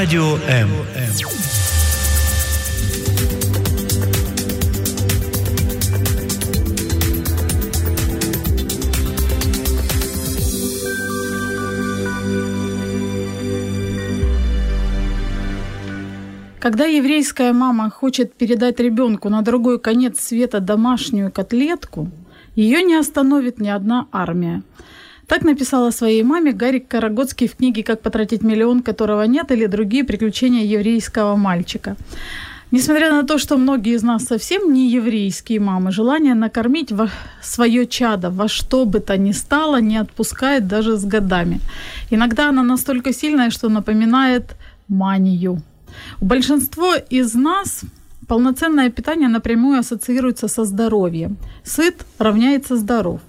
Радио М. Когда еврейская мама хочет передать ребенку на другой конец света домашнюю котлетку, ее не остановит ни одна армия. Так написала своей маме Гарик Карагодский в книге «Как потратить миллион, которого нет» или «Другие приключения еврейского мальчика». Несмотря на то, что многие из нас совсем не еврейские мамы, желание накормить во свое чадо во что бы то ни стало не отпускает даже с годами. Иногда она настолько сильная, что напоминает манию. У большинства из нас полноценное питание напрямую ассоциируется со здоровьем. Сыт равняется здоров.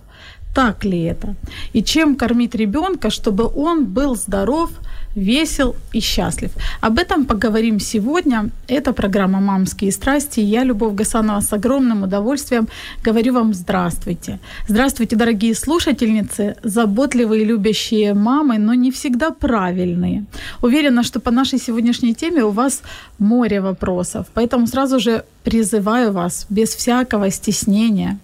Так ли это? И чем кормить ребенка, чтобы он был здоров – весел и счастлив. Об этом поговорим сегодня. Это программа «Мамские страсти». Я, Любовь Гасанова, с огромным удовольствием говорю вам здравствуйте. Здравствуйте, дорогие слушательницы, заботливые любящие мамы, но не всегда правильные. Уверена, что по нашей сегодняшней теме у вас море вопросов, поэтому сразу же призываю вас без всякого стеснения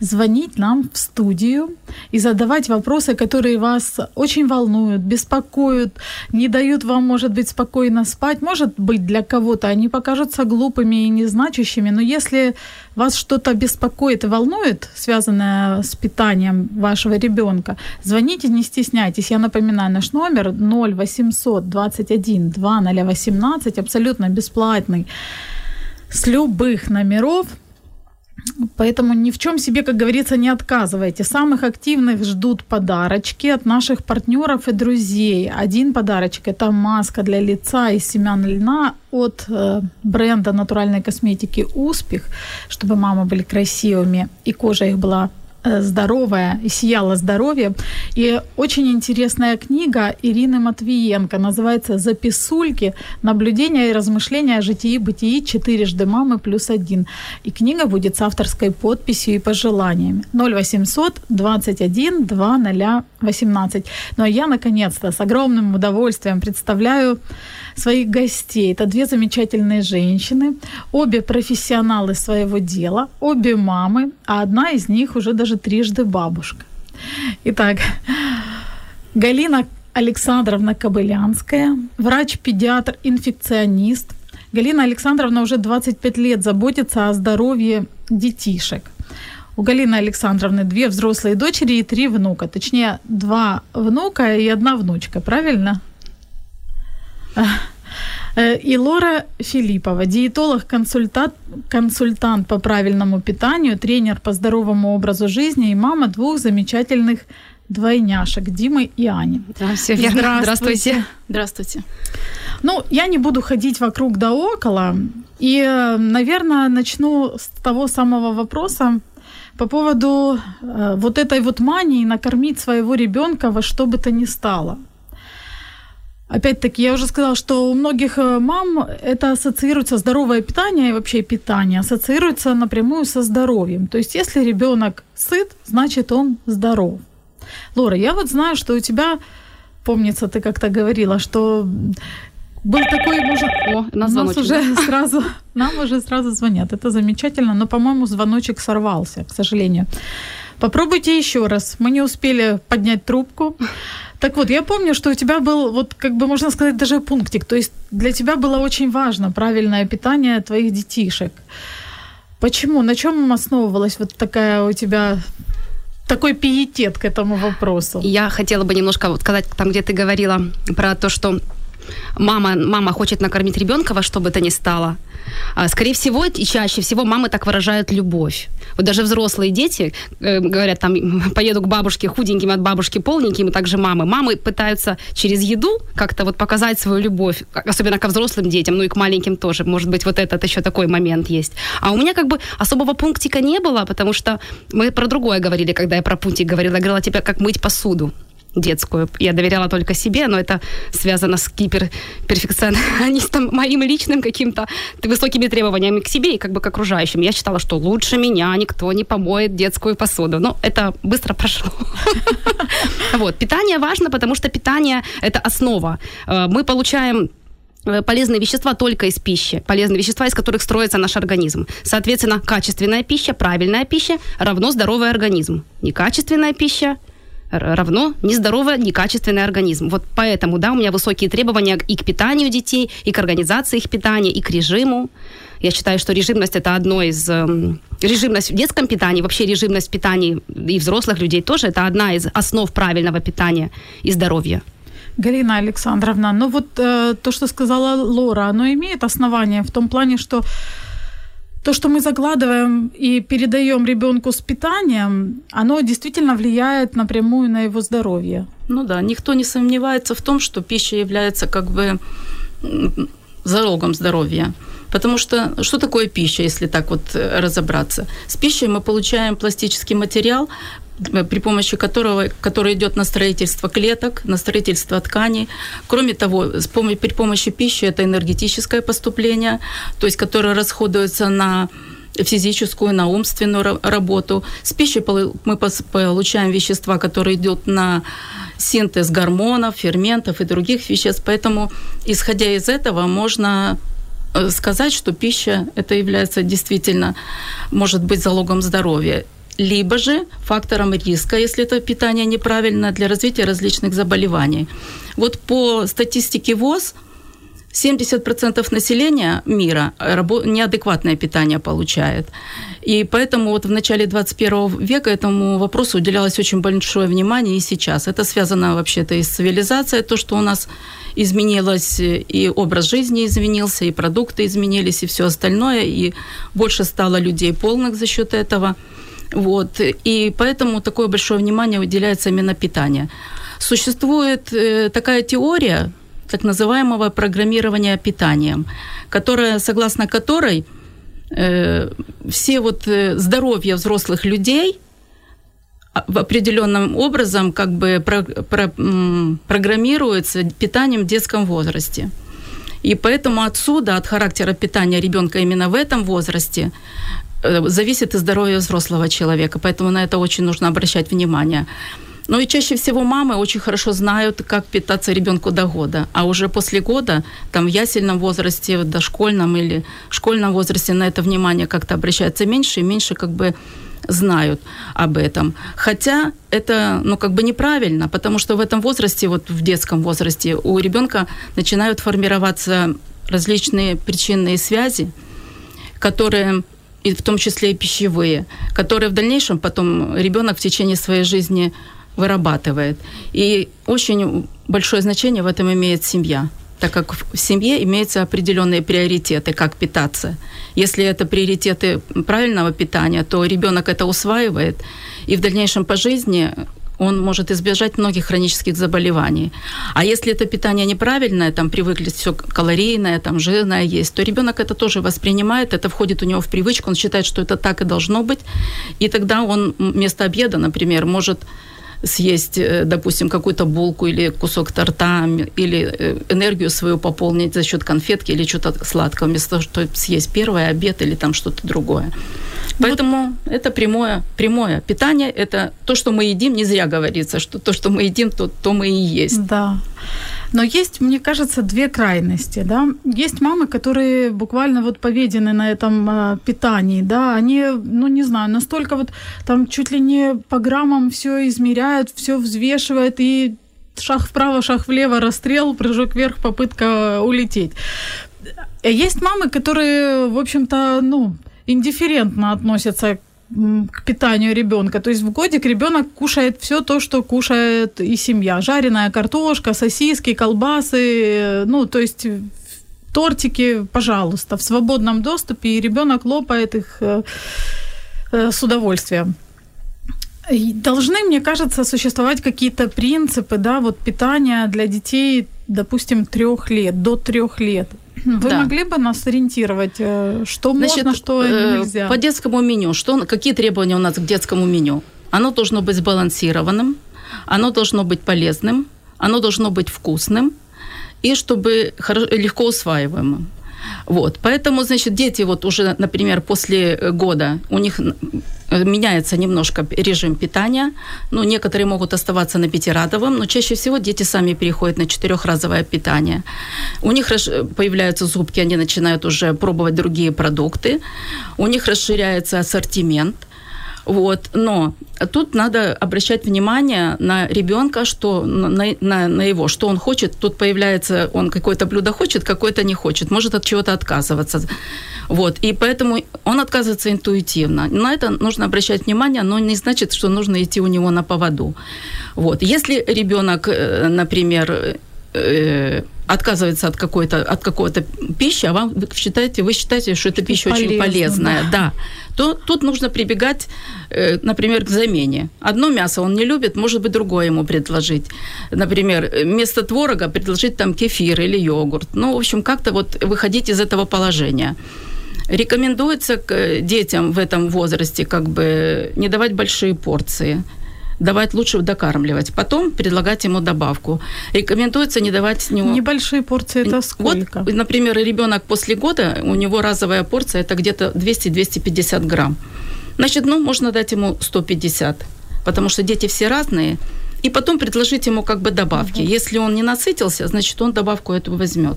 звонить нам в студию и задавать вопросы, которые вас очень волнуют, беспокоят, не дают вам, может быть, спокойно спать. Может быть, для кого-то они покажутся глупыми и незначащими, но если вас что-то беспокоит и волнует, связанное с питанием вашего ребенка, звоните, не стесняйтесь. Я напоминаю, наш номер 0800 21 2018, абсолютно бесплатный, с любых номеров – Поэтому ни в чем себе, как говорится, не отказывайте. Самых активных ждут подарочки от наших партнеров и друзей. Один подарочек – это маска для лица из семян льна от э, бренда натуральной косметики «Успех», чтобы мамы были красивыми и кожа их была здоровая и сияла здоровьем. И очень интересная книга Ирины Матвиенко называется «Записульки. Наблюдения и размышления о житии и бытии четырежды мамы плюс один». И книга будет с авторской подписью и пожеланиями. 0800 21 2018. Ну а я, наконец-то, с огромным удовольствием представляю своих гостей. Это две замечательные женщины, обе профессионалы своего дела, обе мамы, а одна из них уже даже трижды бабушка. Итак, Галина Александровна Кобылянская, врач-педиатр, инфекционист. Галина Александровна уже 25 лет заботится о здоровье детишек. У Галины Александровны две взрослые дочери и три внука. Точнее, два внука и одна внучка, правильно? Э, и Лора Филиппова, диетолог, консультант, консультант по правильному питанию, тренер по здоровому образу жизни и мама двух замечательных двойняшек Димы и Ани. Да, все верно. Здравствуйте. Здравствуйте. Ну, я не буду ходить вокруг да около. И, наверное, начну с того самого вопроса по поводу э, вот этой вот мании накормить своего ребенка во что бы то ни стало. Опять-таки, я уже сказала, что у многих э, мам это ассоциируется здоровое питание и вообще питание ассоциируется напрямую со здоровьем. То есть, если ребенок сыт, значит он здоров. Лора, я вот знаю, что у тебя, помнится, ты как-то говорила, что был такой мужик. О, на нас уже сразу, нам уже сразу звонят. Это замечательно, но, по-моему, звоночек сорвался, к сожалению. Попробуйте еще раз. Мы не успели поднять трубку. Так вот, я помню, что у тебя был, вот как бы можно сказать, даже пунктик. То есть для тебя было очень важно правильное питание твоих детишек. Почему? На чем основывалась вот такая у тебя такой пиетет к этому вопросу? Я хотела бы немножко вот сказать, там, где ты говорила про то, что мама, мама хочет накормить ребенка во что бы то ни стало. А, скорее всего, и чаще всего мамы так выражают любовь. Вот даже взрослые дети э, говорят, там, поеду к бабушке худеньким, от бабушки полненьким, и также мамы. Мамы пытаются через еду как-то вот показать свою любовь, особенно ко взрослым детям, ну и к маленьким тоже. Может быть, вот этот еще такой момент есть. А у меня как бы особого пунктика не было, потому что мы про другое говорили, когда я про пунктик говорила. Я говорила тебе, как мыть посуду детскую. Я доверяла только себе, но это связано с гиперперфекционистом, моим личным каким-то высокими требованиями к себе и как бы к окружающим. Я считала, что лучше меня никто не помоет детскую посуду. Но это быстро прошло. Вот. Питание важно, потому что питание – это основа. Э, мы получаем э, полезные вещества только из пищи, полезные вещества, из которых строится наш организм. Соответственно, качественная пища, правильная пища равно здоровый организм. Некачественная пища равно нездоровый, некачественный организм. Вот поэтому, да, у меня высокие требования и к питанию детей, и к организации их питания, и к режиму. Я считаю, что режимность это одно из... Эм, режимность в детском питании, вообще режимность питания и взрослых людей тоже это одна из основ правильного питания и здоровья. Галина Александровна, ну вот э, то, что сказала Лора, оно имеет основание в том плане, что то, что мы закладываем и передаем ребенку с питанием, оно действительно влияет напрямую на его здоровье. Ну да, никто не сомневается в том, что пища является как бы залогом здоровья. Потому что что такое пища, если так вот э, разобраться? С пищей мы получаем пластический материал, при помощи которого, который идет на строительство клеток, на строительство тканей. Кроме того, с пом- при помощи пищи это энергетическое поступление, то есть которое расходуется на физическую, на умственную работу. С пищей мы получаем вещества, которые идут на синтез гормонов, ферментов и других веществ. Поэтому, исходя из этого, можно Э, сказать, что пища это является действительно, может быть, залогом здоровья либо же фактором риска, если это питание неправильное, для развития различных заболеваний. Вот по статистике ВОЗ 70% населения мира неадекватное питание получает. И поэтому вот в начале 21 века этому вопросу уделялось очень большое внимание и сейчас. Это связано вообще-то и с цивилизацией, то, что у нас изменилось, и образ жизни изменился, и продукты изменились, и все остальное, и больше стало людей полных за счет этого. Вот. И поэтому такое большое внимание уделяется именно питанию. Существует э, такая теория, так называемого программирования питанием, которая, согласно которой э, все вот э, здоровье взрослых людей а, в определенном образом как бы про, про, программируется питанием в детском возрасте. И поэтому отсюда, от характера питания ребенка именно в этом возрасте, зависит и здоровье взрослого человека. Поэтому на это очень нужно обращать внимание. Ну и чаще всего мамы очень хорошо знают, как питаться ребенку до года. А уже после года, там в ясельном возрасте, в дошкольном или школьном возрасте на это внимание как-то обращается меньше и меньше как бы знают об этом. Хотя это, ну, как бы неправильно, потому что в этом возрасте, вот в детском возрасте, у ребенка начинают формироваться различные причинные связи, которые и в том числе и пищевые, которые в дальнейшем потом ребенок в течение своей жизни вырабатывает. И очень большое значение в этом имеет семья так как в семье имеются определенные приоритеты, как питаться. Если это приоритеты правильного питания, то ребенок это усваивает, и в дальнейшем по жизни он может избежать многих хронических заболеваний. А если это питание неправильное, там привыкли все калорийное, там жирное есть, то ребенок это тоже воспринимает, это входит у него в привычку, он считает, что это так и должно быть, и тогда он вместо обеда, например, может съесть, э, допустим, какую-то булку или кусок торта, или э, энергию свою пополнить за счет конфетки или чего-то сладкого, вместо того, чтобы съесть первый обед или там что-то другое. Поэтому вот. это прямое, прямое питание. Это то, что мы едим, не зря говорится, что то, что мы едим, то, то мы и есть. Да. Но есть, мне кажется, две крайности, да. Есть мамы, которые буквально вот поведены на этом э, питании, да, они, ну не знаю, настолько вот там чуть ли не по граммам все измеряют, все взвешивают и шаг вправо, шаг влево, расстрел, прыжок вверх, попытка улететь. Есть мамы, которые, в общем-то, ну, индифферентно относятся к питанию ребенка. То есть в годик ребенок кушает все то, что кушает и семья. Жареная картошка, сосиски, колбасы, ну, то есть тортики, пожалуйста, в свободном доступе, и ребенок лопает их э, э, с удовольствием. Должны, мне кажется, существовать какие-то принципы, да, вот питания для детей, допустим, трех лет, до трех лет. Вы да. могли бы нас ориентировать, э, что Значит, можно, что э, нельзя? По детскому меню, что, какие требования у нас к детскому меню? Оно должно быть сбалансированным, оно должно быть полезным, оно должно быть вкусным и чтобы легко усваиваемым. Вот, поэтому, значит, дети вот уже, например, после года, у них меняется немножко режим питания. Ну, некоторые могут оставаться на пятиразовом, но чаще всего дети сами переходят на четырехразовое питание. У них появляются зубки, они начинают уже пробовать другие продукты. У них расширяется ассортимент. Вот. Но тут надо обращать внимание на ребенка, что на, на, на его, что он хочет. Тут появляется, он какое-то блюдо хочет, какое-то не хочет, может от чего-то отказываться. Вот. И поэтому он отказывается интуитивно. На это нужно обращать внимание, но не значит, что нужно идти у него на поводу. Вот. Если ребенок, э, например, э, отказывается от какой-то от какой-то пищи, а вам считаете, вы считаете, что эта пища полезно, очень полезная, да. да, то тут нужно прибегать, э, например, к замене. Одно мясо он не любит, может быть, другое ему предложить. Например, вместо творога предложить там кефир или йогурт. Ну, в общем, как-то вот выходить из этого положения. Рекомендуется к детям в этом возрасте как бы не давать большие порции давать лучше докармливать. Потом предлагать ему добавку. Рекомендуется не давать с него... Небольшие порции это сколько? Вот, например, ребенок после года, у него разовая порция это где-то 200-250 грамм. Значит, ну, можно дать ему 150, потому что дети все разные. И потом предложить ему как бы добавки. Угу. Если он не насытился, значит, он добавку эту возьмет.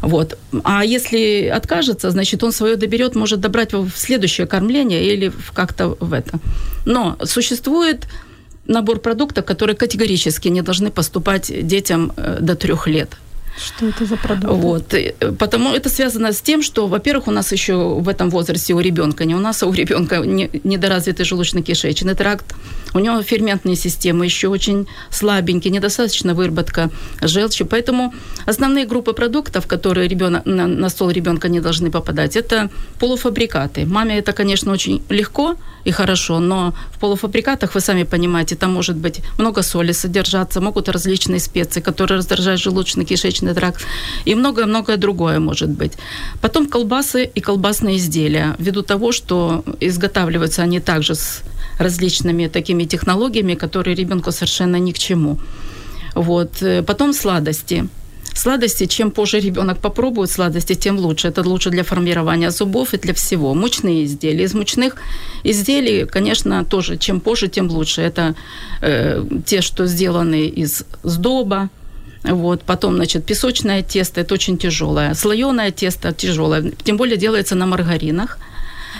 Вот. А если откажется, значит, он свое доберет, может добрать в следующее кормление или как-то в это. Но существует набор продуктов, которые категорически не должны поступать детям э, до трех лет. Что это за продукты? Вот. Потому это связано с тем, что, во-первых, у нас еще в этом возрасте у ребенка, не у нас, а у ребенка недоразвитый желудочно-кишечный тракт, у него ферментные системы еще очень слабенькие, недостаточно выработка желчи. Поэтому основные группы продуктов, которые ребенок, на, на стол ребенка не должны попадать, это полуфабрикаты. Маме это, конечно, очень легко и хорошо, но в полуфабрикатах, вы сами понимаете, там может быть много соли содержаться, могут различные специи, которые раздражают желудочно-кишечный тракт, и многое-многое другое может быть. Потом колбасы и колбасные изделия, ввиду того, что изготавливаются они также с различными такими технологиями, которые ребенку совершенно ни к чему. Вот. Потом сладости. Сладости, чем позже ребенок попробует сладости, тем лучше. Это лучше для формирования зубов и для всего. Мучные изделия. Из мучных изделий, конечно, тоже чем позже, тем лучше. Это э, те, что сделаны из сдоба, вот, потом, значит, песочное тесто, это очень тяжелое. Слоеное тесто тяжелое, тем более делается на маргаринах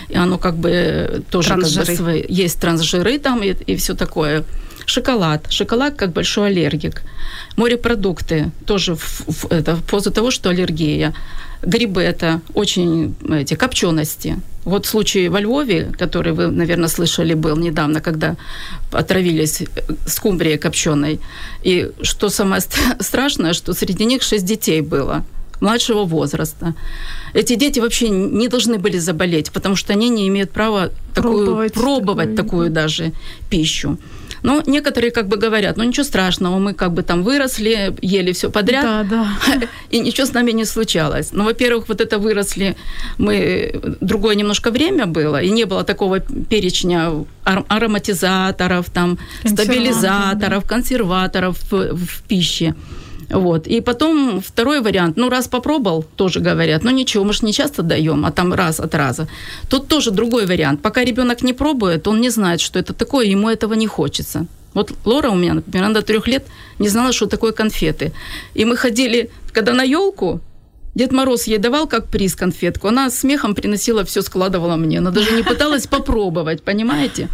и оно как бы тоже как бы свои, есть трансжиры там и, и все такое. Шоколад. Шоколад как большой аллергик. Морепродукты тоже в, в, это в пользу того, что аллергия. Грибы это очень эти копчености. Вот случай во Львове, который вы, наверное, слышали, был недавно, когда отравились э, скумбрией копченой. И что самое страшное, что среди них шесть детей было младшего возраста. Эти дети вообще не должны были заболеть, потому что они не имеют права такую, пробовать, пробовать такую, такую даже пищу. Но некоторые как бы говорят, ну ничего страшного, мы как бы там выросли, ели все подряд, да, да. и ничего с нами не случалось. Ну, во-первых, вот это выросли, мы другое немножко время было, и не было такого перечня ароматизаторов, там, стабилизаторов, да. консерваторов в, в пище. Вот. И потом второй вариант, ну, раз попробовал, тоже говорят, ну, ничего, мы же не часто даем, а там раз от раза. Тут тоже другой вариант. Пока ребенок не пробует, он не знает, что это такое, ему этого не хочется. Вот Лора у меня, например, она до трех лет не знала, что такое конфеты. И мы ходили, когда на елку, Дед Мороз ей давал как приз конфетку, она смехом приносила все, складывала мне. Она даже не пыталась попробовать, понимаете?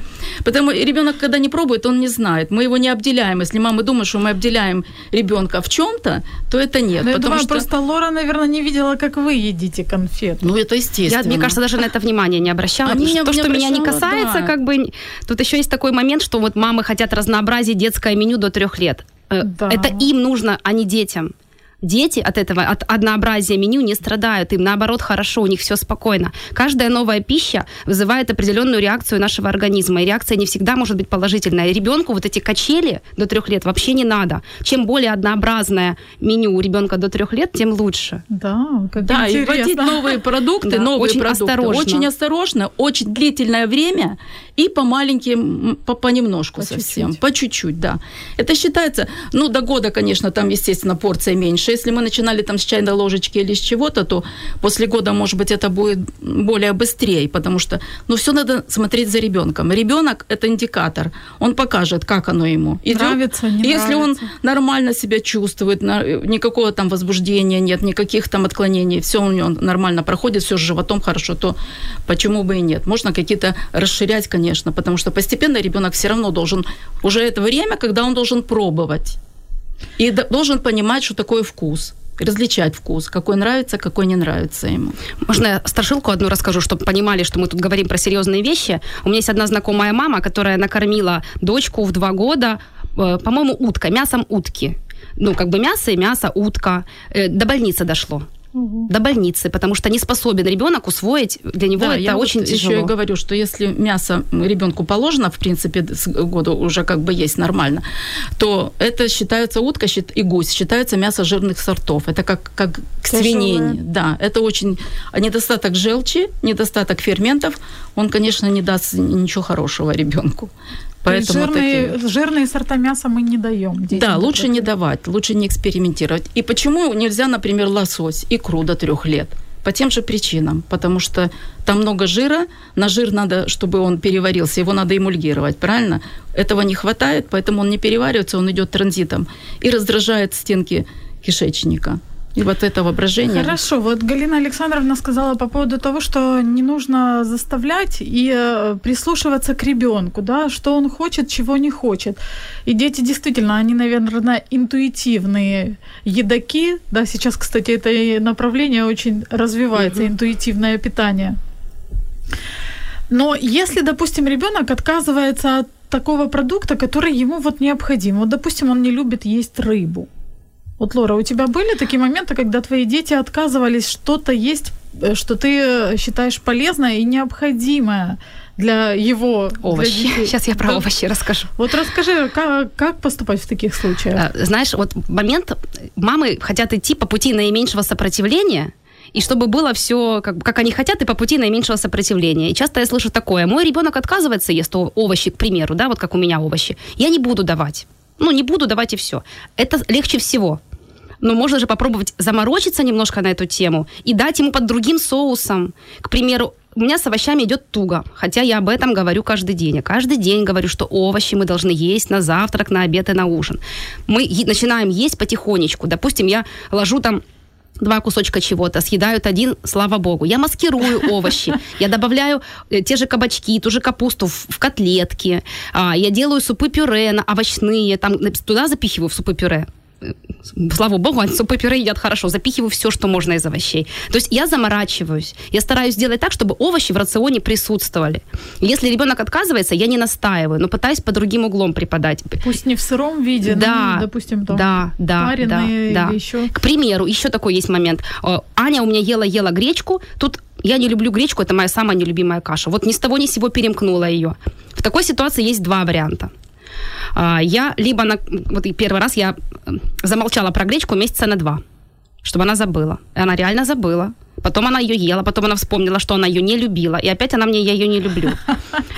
Потому ребенок, когда не пробует, он не знает. Мы его не обделяем. Если мама думает, что мы обделяем ребенка в чем-то, то это нет. Но я думаю, что... просто Лора, наверное, не видела, как вы едите конфеты. Ну, это естественно. Я, мне кажется, даже на это внимание не обращала. Они не, то, что меня не касается, да. как бы... Тут еще есть такой момент, что вот мамы хотят разнообразить детское меню до трех лет. Э, да. Это им нужно, а не детям. Дети от этого, от однообразия меню не страдают, им наоборот хорошо, у них все спокойно. Каждая новая пища вызывает определенную реакцию нашего организма, и реакция не всегда может быть положительная. И ребенку вот эти качели до трех лет вообще не надо. Чем более однообразное меню у ребенка до трех лет, тем лучше. Да, как да, интересно. и вводить новые продукты, да, новые очень продукты. Осторожно. Очень осторожно, очень длительное время и по маленьким, по, понемножку по совсем, чуть-чуть. по чуть-чуть, да. Это считается, ну, до года, конечно, там, естественно, порция меньше раньше, если мы начинали там с чайной ложечки или с чего-то, то после года, может быть, это будет более быстрее, потому что, ну, все надо смотреть за ребенком. Ребенок – это индикатор, он покажет, как оно ему. Идет. Нравится, не Если нравится. он нормально себя чувствует, никакого там возбуждения нет, никаких там отклонений, все у него нормально проходит, все с животом хорошо, то почему бы и нет? Можно какие-то расширять, конечно, потому что постепенно ребенок все равно должен, уже это время, когда он должен пробовать. И должен понимать, что такое вкус различать вкус, какой нравится, какой не нравится ему. Можно я страшилку одну расскажу, чтобы понимали, что мы тут говорим про серьезные вещи. У меня есть одна знакомая мама, которая накормила дочку в два года, э, по-моему, утка, мясом утки. Ну, как бы мясо и мясо, утка. Э, до больницы дошло угу. до больницы, потому что не способен ребенок усвоить, для него да, это я очень вот тяжело. еще и говорю, что если мясо ребенку положено, в принципе, с года уже как бы есть нормально, то это считается утка и гусь, считается мясо жирных сортов. Это как, как к свинине. Да, это очень недостаток желчи, недостаток ферментов, он, конечно, не даст ничего хорошего ребенку. Поэтому жирные, такие... жирные сорта мяса мы не даем. Да, лучше не давать, лучше не экспериментировать. И почему нельзя, например, лосось, икру до трех лет? По тем же причинам, потому что там много жира, на жир надо, чтобы он переварился, его надо эмульгировать, правильно? Этого не хватает, поэтому он не переваривается, он идет транзитом и раздражает стенки кишечника и вот это воображение. Хорошо, вот Галина Александровна сказала по поводу того, что не нужно заставлять и э, прислушиваться к ребенку, да, что он хочет, чего не хочет. И дети действительно, они, наверное, интуитивные едоки, да, сейчас, кстати, это направление очень развивается, угу. интуитивное питание. Но если, допустим, ребенок отказывается от такого продукта, который ему вот необходим, вот, допустим, он не любит есть рыбу, вот, Лора, у тебя были такие моменты, когда твои дети отказывались что-то есть, э, что ты э, считаешь полезное и необходимое для его овощи. Для Сейчас я про да. овощи расскажу. Вот расскажи, как, как поступать в таких случаях? А, знаешь, вот момент мамы хотят идти по пути наименьшего сопротивления, и чтобы было все, как, как они хотят, и по пути наименьшего сопротивления. И часто я слышу такое: мой ребенок отказывается, ест овощи, к примеру, да, вот как у меня овощи. Я не буду давать. Ну, не буду давать и все. Это легче всего но можно же попробовать заморочиться немножко на эту тему и дать ему под другим соусом. К примеру, у меня с овощами идет туго, хотя я об этом говорю каждый день. Я каждый день говорю, что овощи мы должны есть на завтрак, на обед и на ужин. Мы начинаем есть потихонечку. Допустим, я ложу там два кусочка чего-то, съедают один, слава богу. Я маскирую овощи, я добавляю э, те же кабачки, ту же капусту в, в котлетки, а, я делаю супы-пюре овощные, там туда запихиваю в супы-пюре слава богу, супы-пюре едят хорошо, запихиваю все, что можно из овощей. То есть я заморачиваюсь, я стараюсь сделать так, чтобы овощи в рационе присутствовали. Если ребенок отказывается, я не настаиваю, но пытаюсь по другим углом преподать. Пусть не в сыром виде, да, ну, допустим, там да, да, пареные да, да. еще. К примеру, еще такой есть момент. Аня у меня ела-ела гречку, тут я не люблю гречку, это моя самая нелюбимая каша. Вот ни с того ни с сего перемкнула ее. В такой ситуации есть два варианта. А, я либо на... Вот первый раз я замолчала про гречку месяца на два, чтобы она забыла. И она реально забыла. Потом она ее ела, потом она вспомнила, что она ее не любила, и опять она мне, я ее не люблю.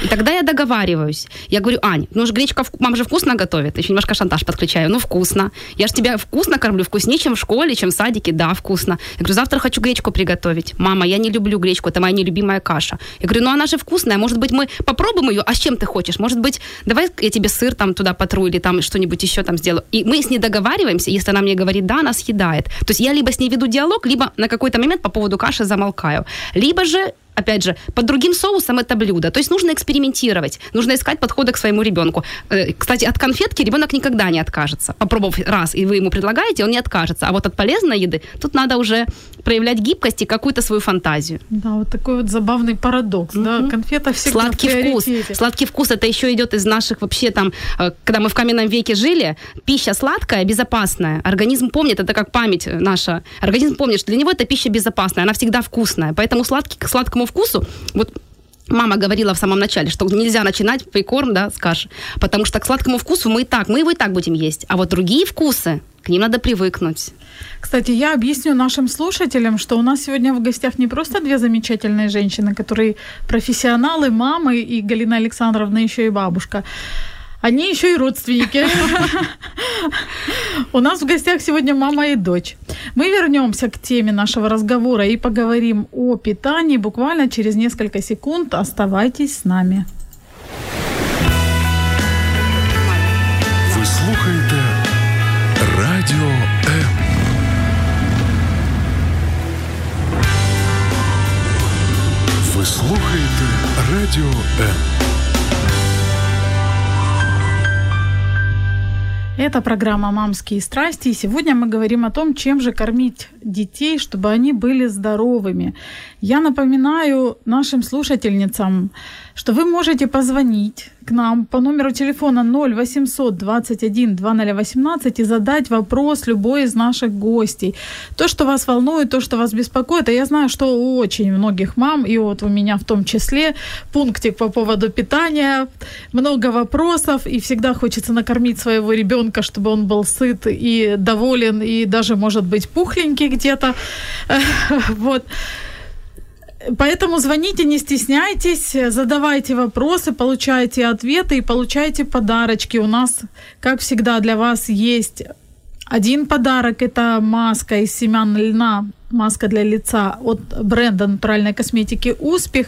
И тогда я договариваюсь. Я говорю, Ань, ну же гречка, мама же вкусно готовит. Еще немножко шантаж подключаю. Ну, вкусно. Я же тебя вкусно кормлю, вкуснее, чем в школе, чем в садике. Да, вкусно. Я говорю, завтра хочу гречку приготовить. Мама, я не люблю гречку, это моя нелюбимая каша. Я говорю, ну она же вкусная, может быть, мы попробуем ее, а с чем ты хочешь? Может быть, давай я тебе сыр там туда потру или там что-нибудь еще там сделаю. И мы с ней договариваемся, если она мне говорит, да, она съедает. То есть я либо с ней веду диалог, либо на какой-то момент по поводу каши замолкаю. Либо же опять же, под другим соусом это блюдо. То есть нужно экспериментировать, нужно искать подходы к своему ребенку. Э, кстати, от конфетки ребенок никогда не откажется. Попробовав раз, и вы ему предлагаете, он не откажется. А вот от полезной еды тут надо уже проявлять гибкость и какую-то свою фантазию. Да, вот такой вот забавный парадокс. Mm-hmm. Да, конфета всегда Сладкий вкус. Сладкий вкус это еще идет из наших вообще там, э, когда мы в каменном веке жили, пища сладкая, безопасная. Организм помнит, это как память наша. Организм помнит, что для него эта пища безопасная, она всегда вкусная. Поэтому сладкий, к сладкому вкусу, вот Мама говорила в самом начале, что нельзя начинать прикорм, да, с каши, потому что к сладкому вкусу мы и так, мы его и так будем есть, а вот другие вкусы, к ним надо привыкнуть. Кстати, я объясню нашим слушателям, что у нас сегодня в гостях не просто две замечательные женщины, которые профессионалы, мамы и Галина Александровна еще и бабушка, Они еще и родственники. У нас в гостях сегодня мама и дочь. Мы вернемся к теме нашего разговора и поговорим о питании буквально через несколько секунд. Оставайтесь с нами. Ви слухаєте Радіо М. Ви слухаєте Радіо М. Это программа «Мамские страсти». И сегодня мы говорим о том, чем же кормить детей, чтобы они были здоровыми. Я напоминаю нашим слушательницам, что вы можете позвонить к нам по номеру телефона 0800 21 2018 и задать вопрос любой из наших гостей. То, что вас волнует, то, что вас беспокоит. А я знаю, что у очень многих мам, и вот у меня в том числе, пунктик по поводу питания, много вопросов, и всегда хочется накормить своего ребенка, чтобы он был сыт и доволен, и даже, может быть, пухленький где-то. Вот. Поэтому звоните, не стесняйтесь, задавайте вопросы, получайте ответы и получайте подарочки. У нас, как всегда, для вас есть один подарок. Это маска из семян льна, маска для лица от бренда натуральной косметики «Успех».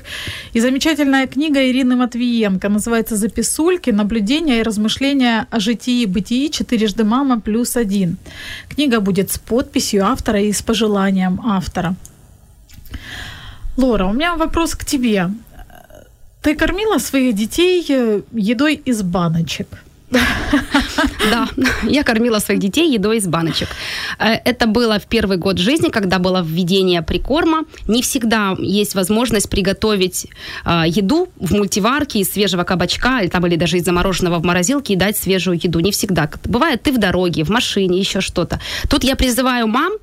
И замечательная книга Ирины Матвиенко. Называется «Записульки. Наблюдения и размышления о житии и бытии. Четырежды мама плюс один». Книга будет с подписью автора и с пожеланием автора. Лора, у меня вопрос к тебе. Ты кормила своих детей э, едой из баночек? Да, я кормила своих детей едой из баночек. Э, Это было в первый год жизни, когда было введение прикорма. Не всегда есть возможность приготовить э, еду в мультиварке из свежего кабачка или, там, или даже из замороженного в морозилке и дать свежую еду. Не всегда. Бывает, ты в дороге, в машине, еще что-то. Тут я призываю мам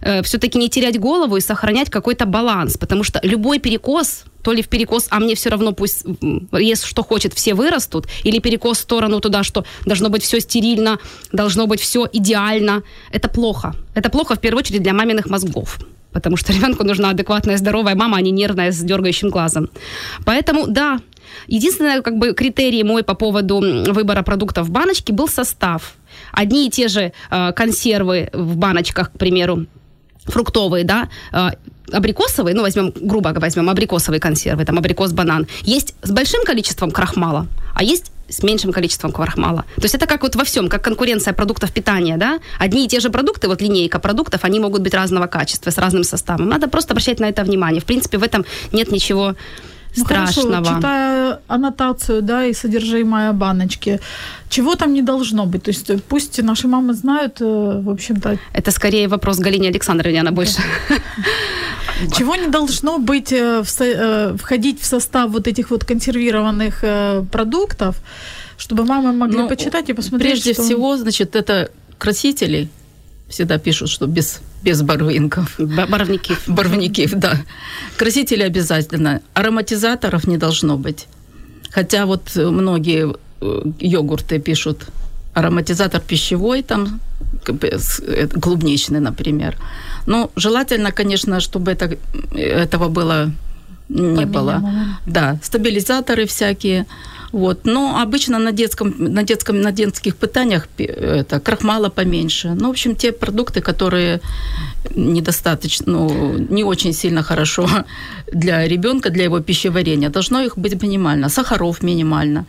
э, все-таки не терять голову и сохранять какой-то баланс, потому что любой перекос то ли в перекос, а мне все равно пусть ест, что хочет, все вырастут, или перекос в сторону туда, что должно быть все стерильно, должно быть все идеально. Это плохо. Это плохо в первую очередь для маминых мозгов потому что ребенку нужна адекватная, здоровая мама, а не нервная с дергающим глазом. Поэтому, да, единственный как бы, критерий мой по поводу выбора продуктов в баночке был состав. Одни и те же э, консервы в баночках, к примеру, фруктовые, да, э, абрикосовые, ну, возьмем, грубо возьмем абрикосовые консервы, там, абрикос-банан, есть с большим количеством крахмала, а есть с меньшим количеством крахмала. То есть это как вот во всем, как конкуренция продуктов питания, да? Одни и те же продукты, вот линейка продуктов, они могут быть разного качества, с разным составом. Надо просто обращать на это внимание. В принципе, в этом нет ничего ну, страшного. Хорошо, читая аннотацию, да, и содержимое баночки, чего там не должно быть? То есть пусть наши мамы знают, э, в общем-то... Это скорее вопрос Галине Александровне, она больше... Чего не должно быть, э, э, входить в состав вот этих вот консервированных продуктов, чтобы мамы могли ну, почитать и посмотреть, Прежде что... всего, значит, это красители, всегда пишут, что без, без барвинков. Барвников. Барвников, да. Красители обязательно. Ароматизаторов не должно быть. Хотя вот многие йогурты пишут ароматизатор пищевой, там клубничный, например. Ну, желательно, конечно, чтобы это, этого было не По было. Да, стабилизаторы всякие. Вот. Но обычно на, детском, на, детском, на детских пытаниях это, крахмала поменьше. Ну, в общем, те продукты, которые недостаточно, ну, не очень сильно хорошо для ребенка, для его пищеварения, должно их быть минимально. Сахаров минимально.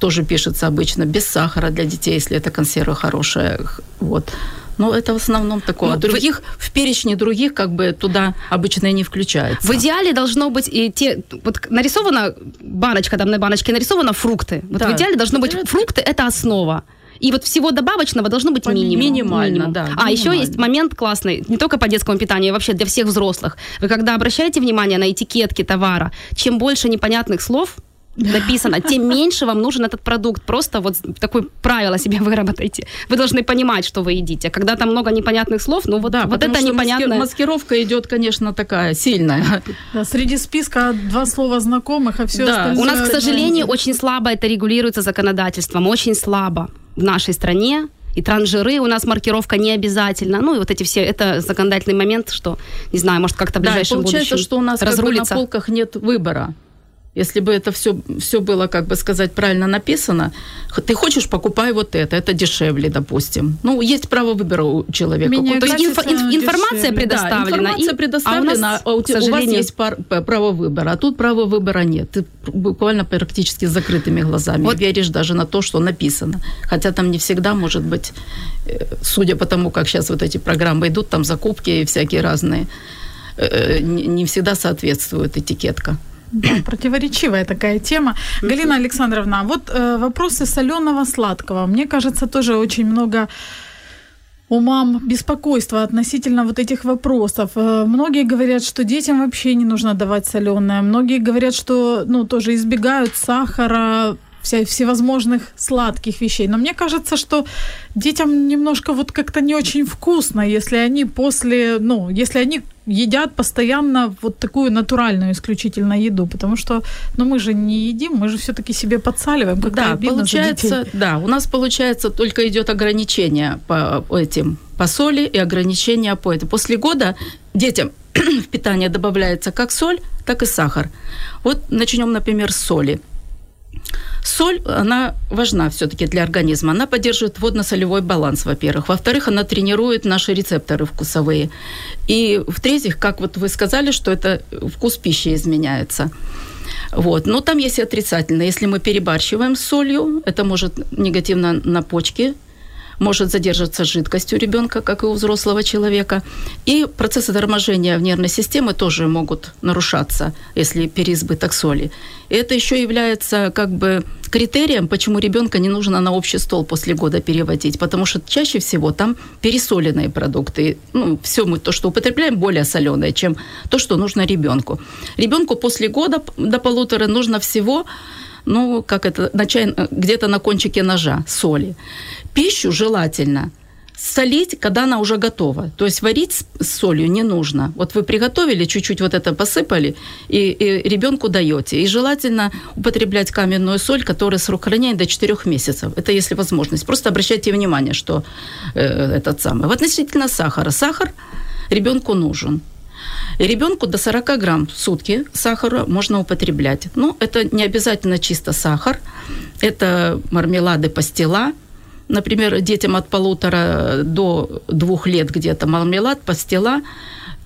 Тоже пишется обычно без сахара для детей, если это консерва хорошая. Вот. Но это в основном такое. Ну, других, вы... в перечне других как бы туда обычно и не включается. В идеале должно быть и те... Вот нарисована баночка, там на баночке нарисовано фрукты. Вот да. в идеале должно быть это... фрукты, это основа. И вот всего добавочного должно быть минимум. Минимально, минимум. да. А еще есть момент классный, не только по детскому питанию, а вообще для всех взрослых. Вы когда обращаете внимание на этикетки товара, чем больше непонятных слов, написано, тем меньше вам нужен этот продукт. Просто вот такое правило себе выработайте. Вы должны понимать, что вы едите. Когда там много непонятных слов, ну вот, да, вот это непонятно. Маскировка идет, конечно, такая сильная. Да, среди списка два слова знакомых, а все да. остальное... У нас, к сожалению, очень слабо это регулируется законодательством, очень слабо в нашей стране и транжиры у нас маркировка не обязательно. Ну и вот эти все, это законодательный момент, что, не знаю, может как-то в ближайшем да, получается, будущем что у нас разрулится. Как бы на полках нет выбора Если бы это все, все было, как бы сказать, правильно написано, ты хочешь, покупай вот это, это дешевле, допустим. Ну, есть право выбора у человека. Меня То есть инфо- инф- информация дешевле. предоставлена. Да, информация и- предоставлена, а у нас, а у, к у вас есть пар- право выбора, а тут права выбора нет. Ты буквально практически с закрытыми глазами Вот. веришь даже на то, что написано. Хотя там не всегда может быть, э, судя по тому, как сейчас вот эти программы идут, там закупки всякие разные, э, не не всегда соответствует этикетка. Да, противоречивая такая тема. Галина Александровна, вот э, вопросы соленого сладкого. Мне кажется, тоже очень много у мам беспокойства относительно вот этих вопросов. Э, Многие говорят, что детям вообще не нужно давать соленое. Многие говорят, что ну, тоже избегают сахара, вся, всевозможных сладких вещей. Но мне кажется, что детям немножко вот как-то не очень вкусно, если они после, ну, если они едят постоянно вот такую натуральную исключительно еду, потому что, ну, мы же не едим, мы же все-таки себе подсаливаем. Как-то Да, обидно за получается, детей. да, у нас получается только идет ограничение по этим по соли и ограничение по этому. После года детям в питание добавляется как соль, так и сахар. Вот начнем, например, с соли. Соль, она важна все-таки для организма. Она поддерживает водно-солевой баланс, во-первых. Во-вторых, она тренирует наши рецепторы вкусовые. И в-третьих, как вот вы сказали, что это вкус пищи изменяется. Вот. Но там есть и отрицательно. Если мы перебарщиваем с солью, это может негативно на почки может задерживаться жидкость у ребенка, как и у взрослого человека. И процессы торможения в нервной системе тоже могут нарушаться, если переизбыток соли. И это еще является как бы критерием, почему ребенка не нужно на общий стол после года переводить, потому что чаще всего там пересоленные продукты. Ну, все мы то, что употребляем, более соленое, чем то, что нужно ребенку. Ребенку после года до полутора нужно всего ну, как это, на чай, где-то на кончике ножа соли. Пищу желательно солить, когда она уже готова. То есть варить с солью не нужно. Вот вы приготовили, чуть-чуть вот это посыпали, и, и ребенку даете. И желательно употреблять каменную соль, которая срок хранения до 4 месяцев. Это если возможность. Просто обращайте внимание, что э, этот самый. В относительно сахара. Сахар ребенку нужен. Ребенку до 40 грамм в сутки сахара можно употреблять. Ну, это не обязательно чисто сахар. Это мармелады, пастила. Например, детям от полутора до двух лет где-то мармелад, пастила,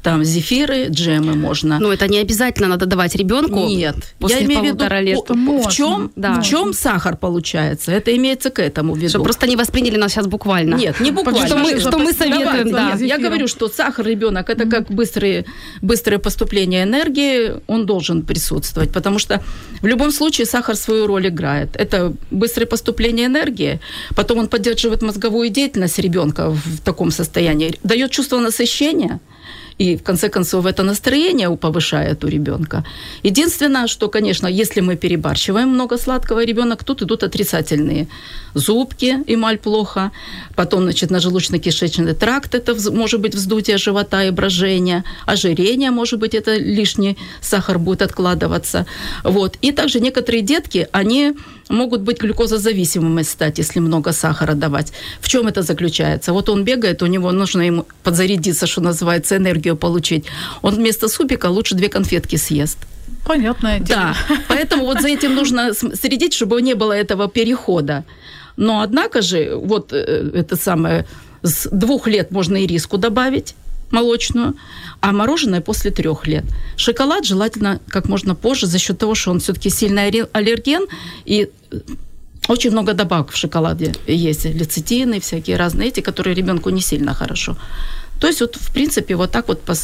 там зефиры, джемы можно. Ну, это не обязательно надо давать ребенку. Нет, после я имею в виду, лет. о- в чем, Да. в чем сахар получается. Это имеется к этому в виду. Чтобы просто не восприняли нас сейчас буквально. Нет, не буквально. Что мы, что мы советуем, да. я говорю, что сахар ребенок это как быстрые, быстрое поступление энергии, он должен присутствовать, потому что в любом случае сахар свою роль играет. Это быстрое поступление энергии, потом он поддерживает мозговую деятельность ребенка в таком состоянии, дает чувство насыщения. И в конце концов это настроение повышает у ребенка. Единственное, что, конечно, если мы перебарщиваем много сладкого ребенок, тут идут отрицательные зубки, эмаль плохо, потом, значит, на желудочно-кишечный тракт, это может быть вздутие живота и брожение, ожирение, может быть, это лишний сахар будет откладываться. Вот. И также некоторые детки, они могут быть глюкозозависимыми стать, если много сахара давать. В чем это заключается? Вот он бегает, у него нужно ему подзарядиться, что называется, энергию получить. Он вместо супика лучше две конфетки съест. Понятное дело. Да, поэтому вот за этим нужно следить, чтобы не было этого перехода. Но однако же, вот э, это самое, с двух лет можно и риску добавить молочную, а мороженое после трех лет. Шоколад желательно как можно позже за счет того, что он все-таки сильный аллерген и э, очень много добавок в шоколаде есть, лецитины, всякие разные эти, которые ребенку не сильно хорошо. То есть вот, в принципе, вот так вот по,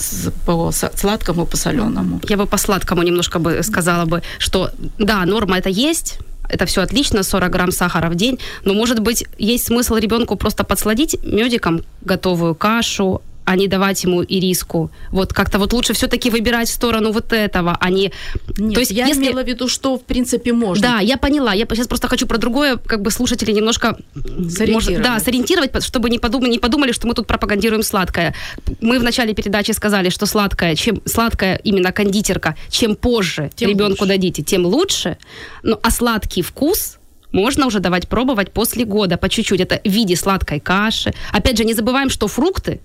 по сладкому, по соленому. Я бы по сладкому немножко бы сказала бы, что да, норма это есть, это все отлично, 40 грамм сахара в день, но, может быть, есть смысл ребенку просто подсладить медиком готовую кашу, а не давать ему ириску. Вот как-то вот лучше все-таки выбирать в сторону вот этого, а не... Нет, То есть я если- имела в виду, что в принципе можно. Да, я поняла. Я сейчас просто хочу про другое, как бы слушатели немножко Сориентировать. может, да, сориентировать, чтобы не подумали, не подумали, что мы тут пропагандируем сладкое. Мы в начале передачи сказали, что сладкое, чем сладкая именно кондитерка, чем позже Тем ребенку лучше. дадите, тем лучше. Ну, а сладкий вкус можно уже давать пробовать после года по чуть-чуть. Это в виде сладкой каши. Опять же, не забываем, что фрукты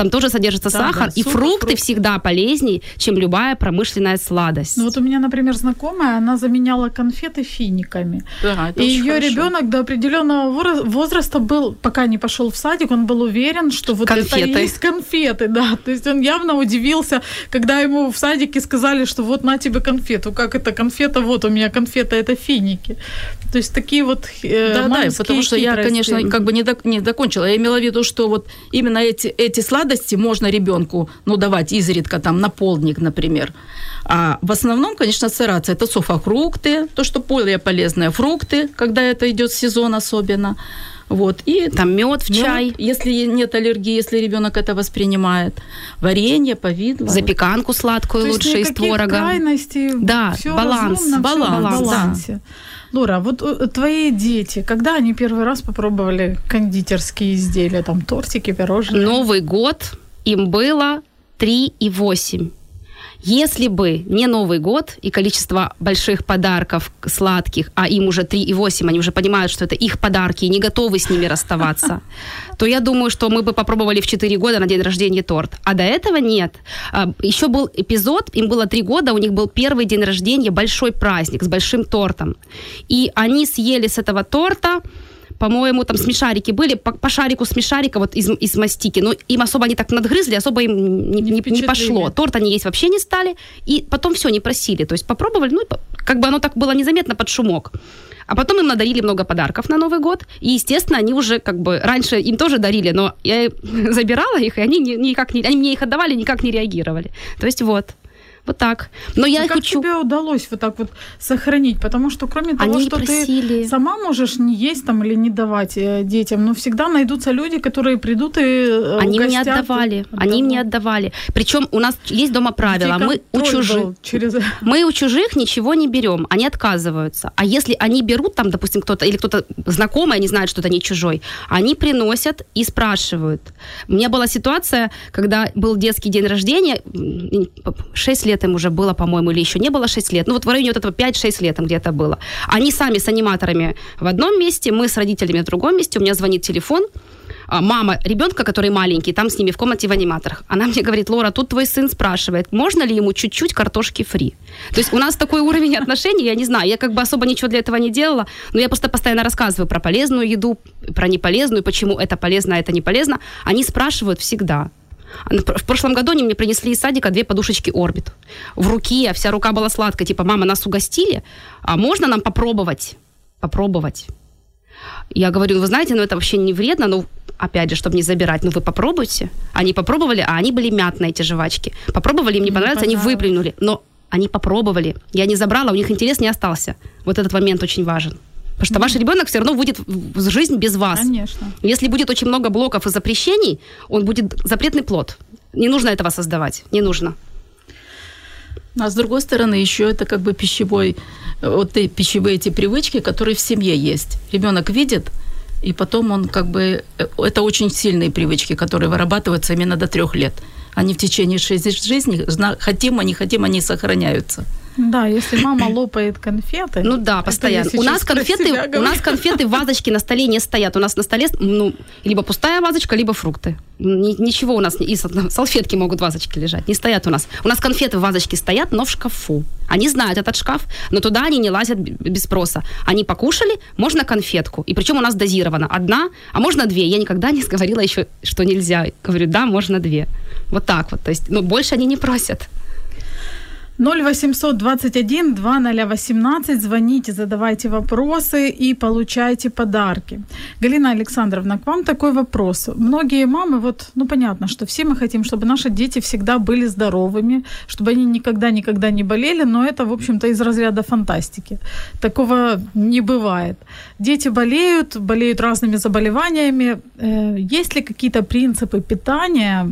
там тоже содержится Да, сахар, да, и сухо, фрукты фрукты. всегда полезнее, чем любая промышленная сладость. Ну вот у меня, например, знакомая, она заменяла конфеты финиками. Да, это И ее хорошо. ребенок до определенного возраста был, пока не пошел в садик, он был уверен, что вот это Конфеты. и есть конфеты, да. То есть он явно удивился, когда ему в садике сказали, что вот на тебе конфету. Как это конфета? Вот у меня конфета, это финики. То есть такие вот э, Да, да, потому что я, хитрости. конечно, как бы не, док- не закончила. Я имела в виду, что вот именно эти, эти сладости можно ребенку, ну, давать изредка, там, на полдник, например. А в основном, конечно, стараться. Это сухофрукты, то, что более полезные фрукты, когда это идет сезон особенно. Вот. И Там мед в мёд, чай, если нет аллергии, если ребенок это воспринимает. Варенье, повидло. запеканку сладкую То есть лучше из творога. крайностей, Да, всё баланс, разумно, всё баланс, в да. балансе. Лора, вот э, твои дети, когда они первый раз попробовали кондитерские изделия, там тортики, пирожные? Новый год им было 3,8. Если бы не Новый год и количество больших подарков сладких, а им уже 3,8, они уже понимают, что это их подарки и не готовы с ними расставаться, то я думаю, что мы бы попробовали в 4 года на день рождения торт. А до этого нет. А, Еще был эпизод, им было 3 года, у них был первый день рождения, большой праздник с большим тортом. И они съели с этого торта по-моему, там смешарики были, по, по шарику смешарика вот из, из мастики, но им особо они так надгрызли, особо им не, не- не пошло. Торт они есть вообще не стали, и потом все, не просили. То есть попробовали, ну, как бы оно так было незаметно под шумок. А потом им надарили много подарков на Новый год, и, естественно, они уже как бы, раньше им тоже дарили, но я забирала их, и они ни- никак не, они мне их отдавали, никак не реагировали. То есть вот, вот так. Но я А как хочу... тебе удалось вот так вот сохранить? Потому что кроме того, Они что просили. ты сама можешь не есть там или не давать э, детям, но всегда найдутся люди, которые придут и э, Они мне отдавали, они мне отдавали. Причем у нас есть дома правила, мы у чужих... через... Мы у чужих ничего не берем, они отказываются. А если они берут, там, допустим, кто-то или кто-то знакомый, они знают, что это не чужой, они приносят и спрашивают. У меня была ситуация, когда был детский день рождения, 6 лет им уже было, по-моему, или еще не было 6 лет. Ну вот в районе вот этого 5-6 лет там где-то было. Они сами с аниматорами в одном месте, мы с родителями в другом месте, у меня звонит телефон, а, мама ребенка, который маленький, там с ними в комнате в аниматорах. Она мне говорит, Лора, тут твой сын спрашивает, можно ли ему чуть-чуть картошки фри. То есть у нас такой уровень отношений, я не знаю, я как бы особо ничего для этого не делала, но я просто постоянно рассказываю про полезную еду, про неполезную, почему это полезно, а это не полезно. Они спрашивают всегда. А В прошлом году они мне принесли из садика две подушечки Орбит. В руке, а вся рука была сладкая. Типа, мама, нас угостили, а можно нам попробовать? Попробовать. Я говорю, вы знаете, ну это вообще не вредно, но опять же, чтобы не забирать, ну вы попробуйте. Они попробовали, а они были мятные, эти жвачки. Попробовали, им не Не понравилось, они понравилось. выплюнули. Но они попробовали. Я не забрала, у них интерес не остался. Вот этот момент очень важен. Потому что ваш ребенок все равно будет в жизнь без вас. Конечно. Если будет очень много блоков и запрещений, он будет запретный плод. Не нужно этого создавать. Не нужно. А с другой стороны, еще это как бы пищевой, вот и пищевые эти привычки, которые в семье есть. Ребенок видит, и потом он как бы... э, Это очень сильные привычки, которые вырабатываются именно до трех лет. Они в течение шести жизни, зна- хотим не хотим, они сохраняются. Да, если мама лопает конфеты. Ну да, постоянно. У нас конфеты, у нас конфеты вазочки на столе не стоят. У нас на столе ну либо пустая вазочка, либо фрукты. Ни- ничего у нас и сал- салфетки могут вазочки лежать. Не стоят у нас. У нас конфеты в вазочке стоят, но в шкафу. Они знают этот шкаф, но туда они не лазят без спроса. Они покушали, можно конфетку. И причем у нас дозировано. Одна, а можно две. Я никогда не говорила еще, что нельзя. Говорю, да, можно две. Вот так вот. То есть, ну, больше они не просят. 0800 21 2018. Звоните, задавайте вопросы и получайте подарки. Галина Александровна, к вам такой вопрос. Многие мамы, вот, ну понятно, что все мы хотим, чтобы наши дети всегда были здоровыми, чтобы они никогда-никогда не болели, но это, в общем-то, из разряда фантастики. Такого не бывает. Дети болеют, болеют разными заболеваниями. Э, Есть ли какие-то принципы питания,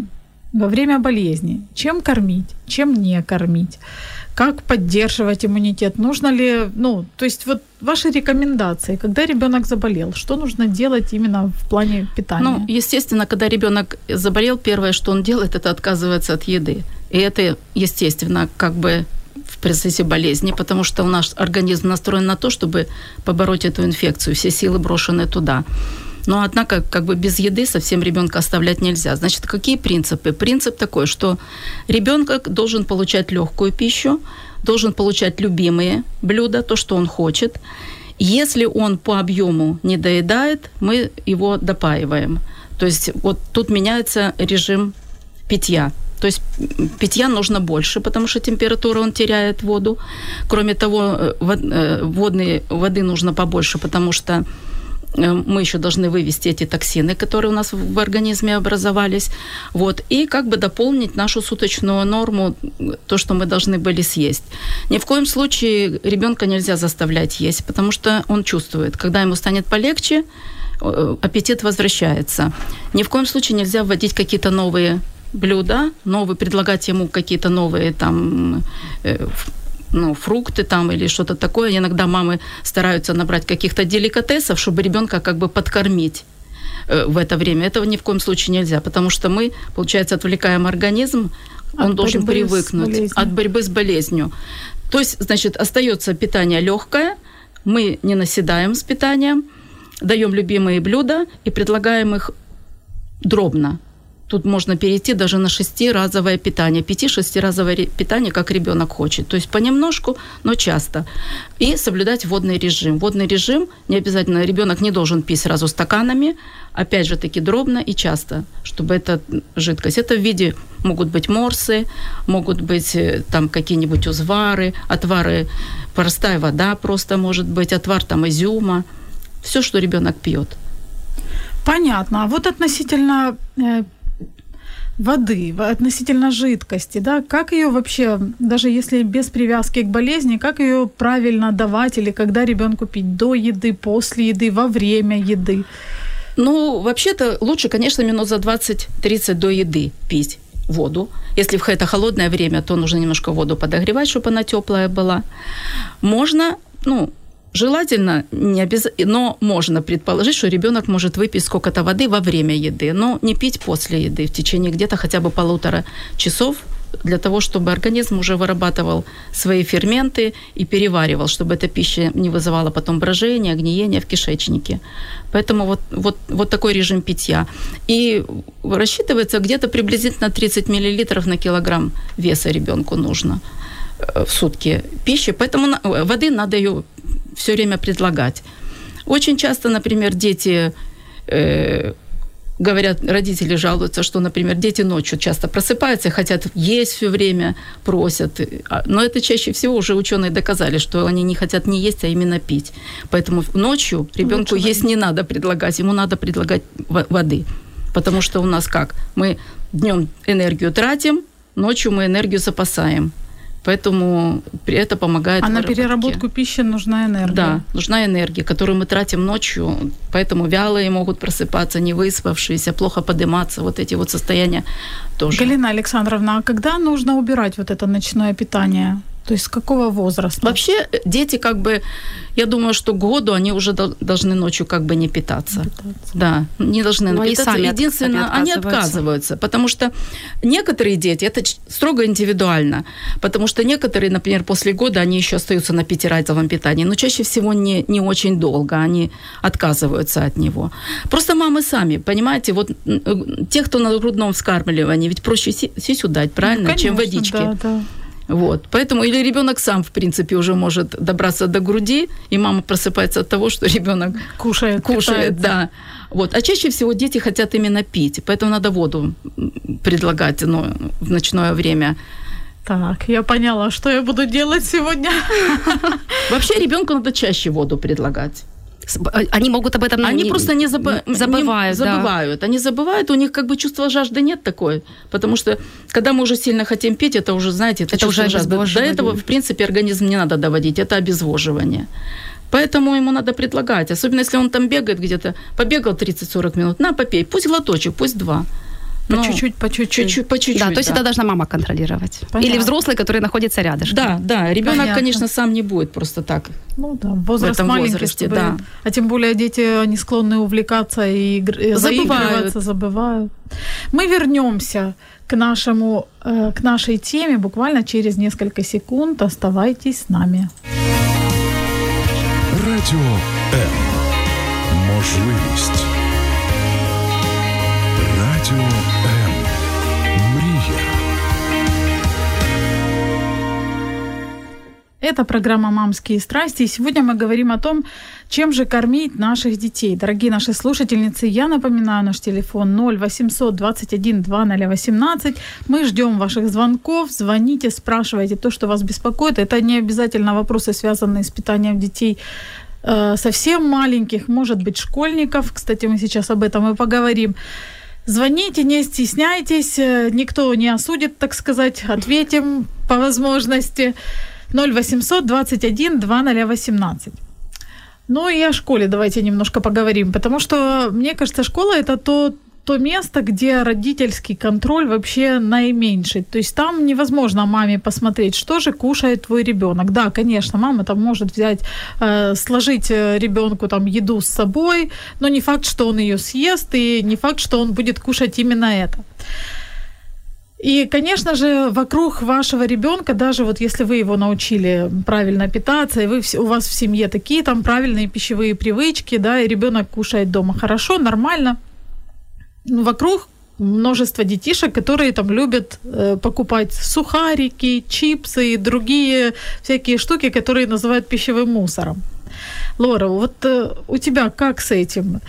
во время болезни. Чем кормить, чем не кормить, как поддерживать иммунитет, нужно ли, ну, то есть вот ваши рекомендации, когда ребенок заболел, что нужно делать именно в плане питания? Ну, естественно, когда ребенок заболел, первое, что он делает, это отказывается от еды. И это, естественно, как бы в процессе болезни, потому что наш организм настроен на то, чтобы побороть эту инфекцию, все силы брошены туда. Но, однако, как бы без еды совсем ребенка оставлять нельзя. Значит, какие принципы? Принцип такой, что ребенок должен получать легкую пищу, должен получать любимые блюда, то, что он хочет. Если он по объему не доедает, мы его допаиваем. То есть вот тут меняется режим питья. То есть питья нужно больше, потому что температура он теряет воду. Кроме того, э, э, водной, воды нужно побольше, потому что мы еще должны вывести эти токсины, которые у нас в организме образовались, вот, и как бы дополнить нашу суточную норму, то, что мы должны были съесть. Ни в коем случае ребенка нельзя заставлять есть, потому что он чувствует, когда ему станет полегче, аппетит возвращается. Ни в коем случае нельзя вводить какие-то новые блюда, новые, предлагать ему какие-то новые там э, ну, фрукты там или что-то такое. Иногда мамы стараются набрать каких-то деликатесов, чтобы ребенка как бы подкормить э, в это время. Этого ни в коем случае нельзя, потому что мы, получается, отвлекаем организм, он от должен привыкнуть от борьбы с болезнью. То есть, значит, остается питание легкое, мы не наседаем с питанием, даем любимые блюда и предлагаем их дробно. Тут можно перейти даже на шестиразовое питание, пяти-шестиразовое питание, как ребенок хочет. То есть понемножку, но часто. И соблюдать водный режим. Водный режим не обязательно, ребенок не должен пить сразу стаканами, опять же таки дробно и часто, чтобы эта жидкость. Это в виде могут быть морсы, могут быть э, там какие-нибудь узвары, отвары, простая вода просто может быть, отвар там изюма. Все, что ребенок пьет. Понятно. А вот относительно э, воды, относительно жидкости, да, как ее вообще, даже если без привязки к болезни, как ее правильно давать или когда ребенку пить до еды, после еды, во время еды? Ну, вообще-то лучше, конечно, минут за 20-30 до еды пить воду. Если в это холодное время, то нужно немножко воду подогревать, чтобы она теплая была. Можно, ну, Желательно, не обяз... но можно предположить, что ребенок может выпить сколько-то воды во время еды, но не пить после еды в течение где-то хотя бы полутора часов для того, чтобы организм уже вырабатывал свои ферменты и переваривал, чтобы эта пища не вызывала потом брожения, гниения в кишечнике. Поэтому вот, вот, вот такой режим питья. И рассчитывается где-то приблизительно 30 мл на килограмм веса ребенку нужно в сутки пищи. Поэтому воды надо ее все время предлагать. Очень часто, например, дети э, говорят, родители жалуются, что, например, дети ночью часто просыпаются, хотят есть все время, просят. А, но это чаще всего уже ученые доказали, что они не хотят не есть, а именно пить. Поэтому ночью ребенку Лучше есть воды. не надо предлагать, ему надо предлагать воды. Потому что у нас как? Мы днем энергию тратим, ночью мы энергию запасаем. Поэтому это помогает. А на переработку пищи нужна энергия. Да, нужна энергия, которую мы тратим ночью. Поэтому вялые могут просыпаться, не выспавшиеся, плохо подниматься. Вот эти вот состояния тоже. Галина Александровна, а когда нужно убирать вот это ночное питание? То есть с какого возраста? Вообще э, дети как бы, я думаю, что к году они уже должны ночью как бы не питаться. питаться. Да, не должны Но питаться. Сами Единственное, они отказываются, потому что некоторые дети, это строго индивидуально, потому что некоторые, например, после года они еще остаются на пятиразовом питании, но чаще всего не, не очень долго, они отказываются от него. Просто мамы сами, понимаете, вот э, те, кто на грудном вскармливании, ведь проще сисю дать, правильно, ну, конечно, чем водички. Да, да. Вот. Поэтому или ребенок сам, в принципе, уже может добраться до груди, и мама просыпается от того, что ребенок кушает, кушает, да. Вот. А чаще всего дети хотят именно пить, поэтому надо воду предлагать ну, в ночное время. Так, я поняла, что я буду делать сегодня. Вообще ребенку надо чаще воду предлагать. А, они могут об этом Они не, просто не, забы... забывают. Не забывают. Да. Они забывают, у них как бы чувство жажды нет такой. Потому что, когда мы уже сильно хотим пить, это уже, знаете, это, это уже жажда. До этого, в принципе, организм не надо доводить, это обезвоживание. Поэтому ему надо предлагать. Особенно, если он там бегает где-то, побегал 30-40 минут, на, попей, пусть глоточек, пусть два. По ну, чуть-чуть, по чуть-чуть. чуть-чуть, по чуть-чуть. Да, то есть да. это должна мама контролировать. Понятно. Или взрослый, который находится рядом. Да, да. Ребенок, конечно, сам не будет просто так. Ну да, возраст в этом маленький, возрасте, чтобы... да. А тем более дети, они склонны увлекаться и забывают. забывают. Мы вернемся к нашему, э, к нашей теме буквально через несколько секунд. Оставайтесь с нами. Радіо М. Можливість. Радіо М. Мрія. Это программа «Мамские страсти». И сегодня мы говорим о том, чем же кормить наших детей. Дорогие наши слушательницы, я напоминаю наш телефон 0 800 21 2018. Мы ждем ваших звонков. Звоните, спрашивайте то, что вас беспокоит. Это не обязательно вопросы, связанные с питанием детей э, совсем маленьких, может быть, школьников. Кстати, мы сейчас об этом и поговорим. Звоните, не стесняйтесь, э, никто не осудит, так сказать, ответим по возможности. 0800 21 2018. Ну и о школе давайте немножко поговорим, потому что, мне кажется, школа это то, то место, где родительский контроль вообще наименьший. То есть там невозможно маме посмотреть, что же кушает твой ребенок. Да, конечно, мама там может взять, э, сложить ребенку там еду с собой, но не факт, что он ее съест, и не факт, что он будет кушать именно это. И, конечно же, вокруг вашего ребенка, даже вот если вы его научили правильно питаться, и вы, у вас в семье такие там правильные пищевые привычки, да, и ребенок кушает дома хорошо, нормально, вокруг множество детишек, которые там любят э, покупать сухарики, чипсы и другие всякие штуки, которые называют пищевым мусором. Лора, вот э, у тебя как с этим?